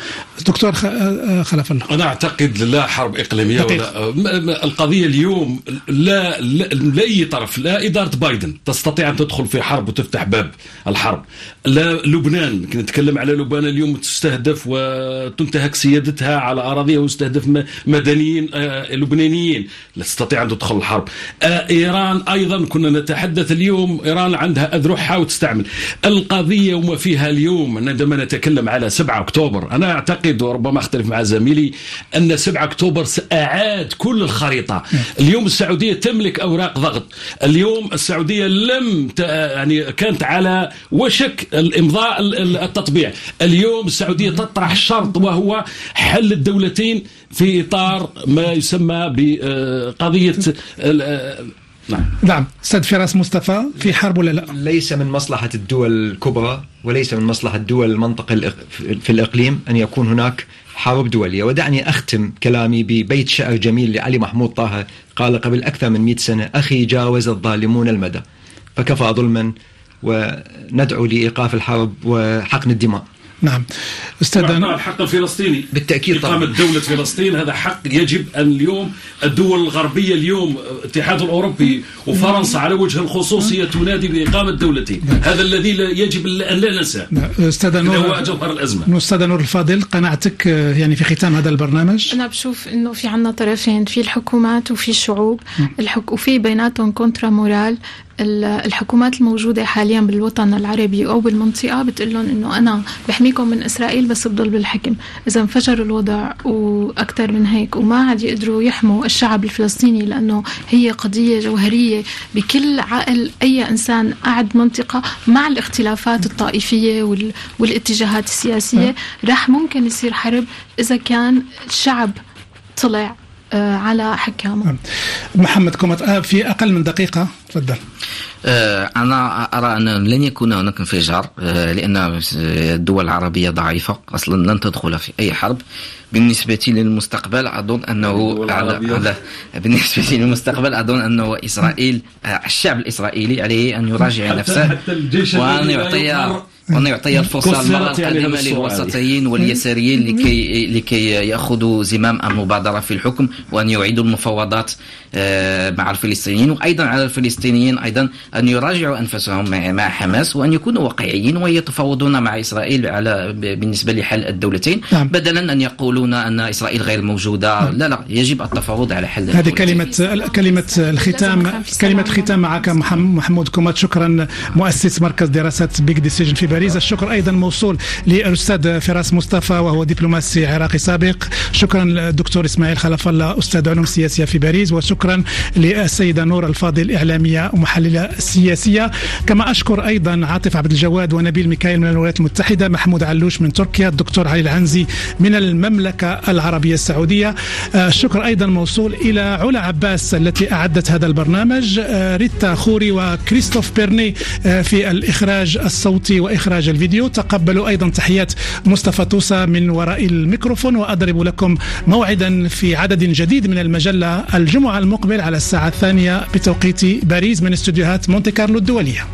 دكتور آه، خلف الله أنا أعتقد لا حرب إقليمية ولا القضية اليوم لا, لا لأي طرف لا إدارة بايدن تستطيع أن تدخل في حرب وتفتح باب الحرب. لا لبنان نتكلم على لبنان اليوم تستهدف وتنتهك سيادتها على أراضيها ويستهدف مدنيين آه، لبنانيين. لا تستطيع أن تدخل الحرب. آه، إيران أيضا كنا نتحدث اليوم إيران عندها أذرعها وتستعمل. القضية وما فيها اليوم عندما نتكلم على 7 أكتوبر. أنا أعتقد وربما أختلف مع زميلي أن 7 أكتوبر اعاد كل الخريطة. اليوم السعودية تملك أوراق ضغط. اليوم السعودية لم يعني كانت على وشك الإمضاء التطبيع. اليوم السعودية تطرح شرط وهو حل الدولتين في إطار ما يسمى بقضية نعم. نعم. أستاذ فراس مصطفى في حرب ولا لا؟ ليس من مصلحة الدول الكبرى وليس من مصلحة دول المنطقة في الإقليم أن يكون هناك حرب دولية. ودعني أختم كلامي ببيت شعر جميل لعلي محمود طه قال قبل أكثر من 100 سنة أخي جاوز الظالمون المدى فكفى ظلما وندعو لإيقاف الحرب وحقن الدماء. نعم. أستاذ الحق الفلسطيني. بالتأكيد إقامة دولة فلسطين هذا حق يجب أن اليوم الدول الغربية اليوم الاتحاد الأوروبي وفرنسا على وجه الخصوصية تنادي بإقامة دولتين نعم. هذا الذي يجب أن لا ننساه. نعم. أستاذ نور هو جوهر الأزمة. أستاذ نور الفاضل قناعتك يعني في ختام هذا البرنامج؟ أنا بشوف إنه في عندنا طرفين في الحكومات وفي الشعوب نعم. الحك... وفي بيناتهم contrat moral. الحكومات الموجودة حاليا بالوطن العربي أو بالمنطقة بتقول لهم إنه أنا بحميكم من إسرائيل بس بضل بالحكم. إذا انفجر الوضع وأكثر من هيك وما عاد يقدروا يحموا الشعب الفلسطيني لأنه هي قضية جوهرية بكل عقل. أي إنسان قاعد منطقة مع الاختلافات الطائفية والاتجاهات السياسية رح ممكن يصير حرب إذا كان الشعب طلع على حكامه. محمد كومت آه، في أقل من دقيقة تفضل. آه، أنا أرى أن لن يكون هناك انفجار لأن الدول العربية ضعيفة أصلا لن تدخل في أي حرب. بالنسبة للمستقبل أظن أنه على على بالنسبة للمستقبل أظن أنه إسرائيل الشعب الإسرائيلي عليه أن يراجع نفسه وأن يعطي وأن يعطي الفرصة المرة القادمة للوسطيين واليساريين لكي لكي يأخذوا زمام المبادرة في الحكم وأن يعيدوا المفاوضات آه، مع الفلسطينيين وأيضا على الفلسطينيين أيضا أن يراجعوا أنفسهم مع حماس وأن يكونوا واقعيين ويتفاوضون مع إسرائيل على بالنسبة لحل الدولتين. نعم. بدلا أن يقولون أن إسرائيل غير موجودة. نعم. لا لا يجب التفاوض على حل هذه كلمة كلمة الختام كلمة الختام معك محمود كومات. شكرا مؤسس مركز دراسات Big Decision في باريس. الشكر أيضا موصول للأستاذ فراس مصطفى وهو دبلوماسي عراقي سابق. شكرا للدكتور إسماعيل خلف الله أستاذ علوم سياسية في باريس. وشكرا للسيدة نور الفاضل إعلامية ومحللة سياسية. كما أشكر أيضا عاطف عبد الجواد ونبيل ميكائيل من الولايات المتحدة محمود علوش من تركيا الدكتور علي العنزي من المملكة العربية السعودية. الشكر أيضا موصول إلى علا عباس التي أعدت هذا البرنامج. ريتا خوري وكريستوف بيرني في الإخراج الصوتي وإخراج إخراج الفيديو. تقبلوا أيضا تحيات مصطفى توسى من وراء الميكروفون وأضرب لكم موعدا في عدد جديد من المجلة الجمعة المقبل على الساعة الثانية بتوقيت باريس من استديوهات مونتي كارلو الدولية.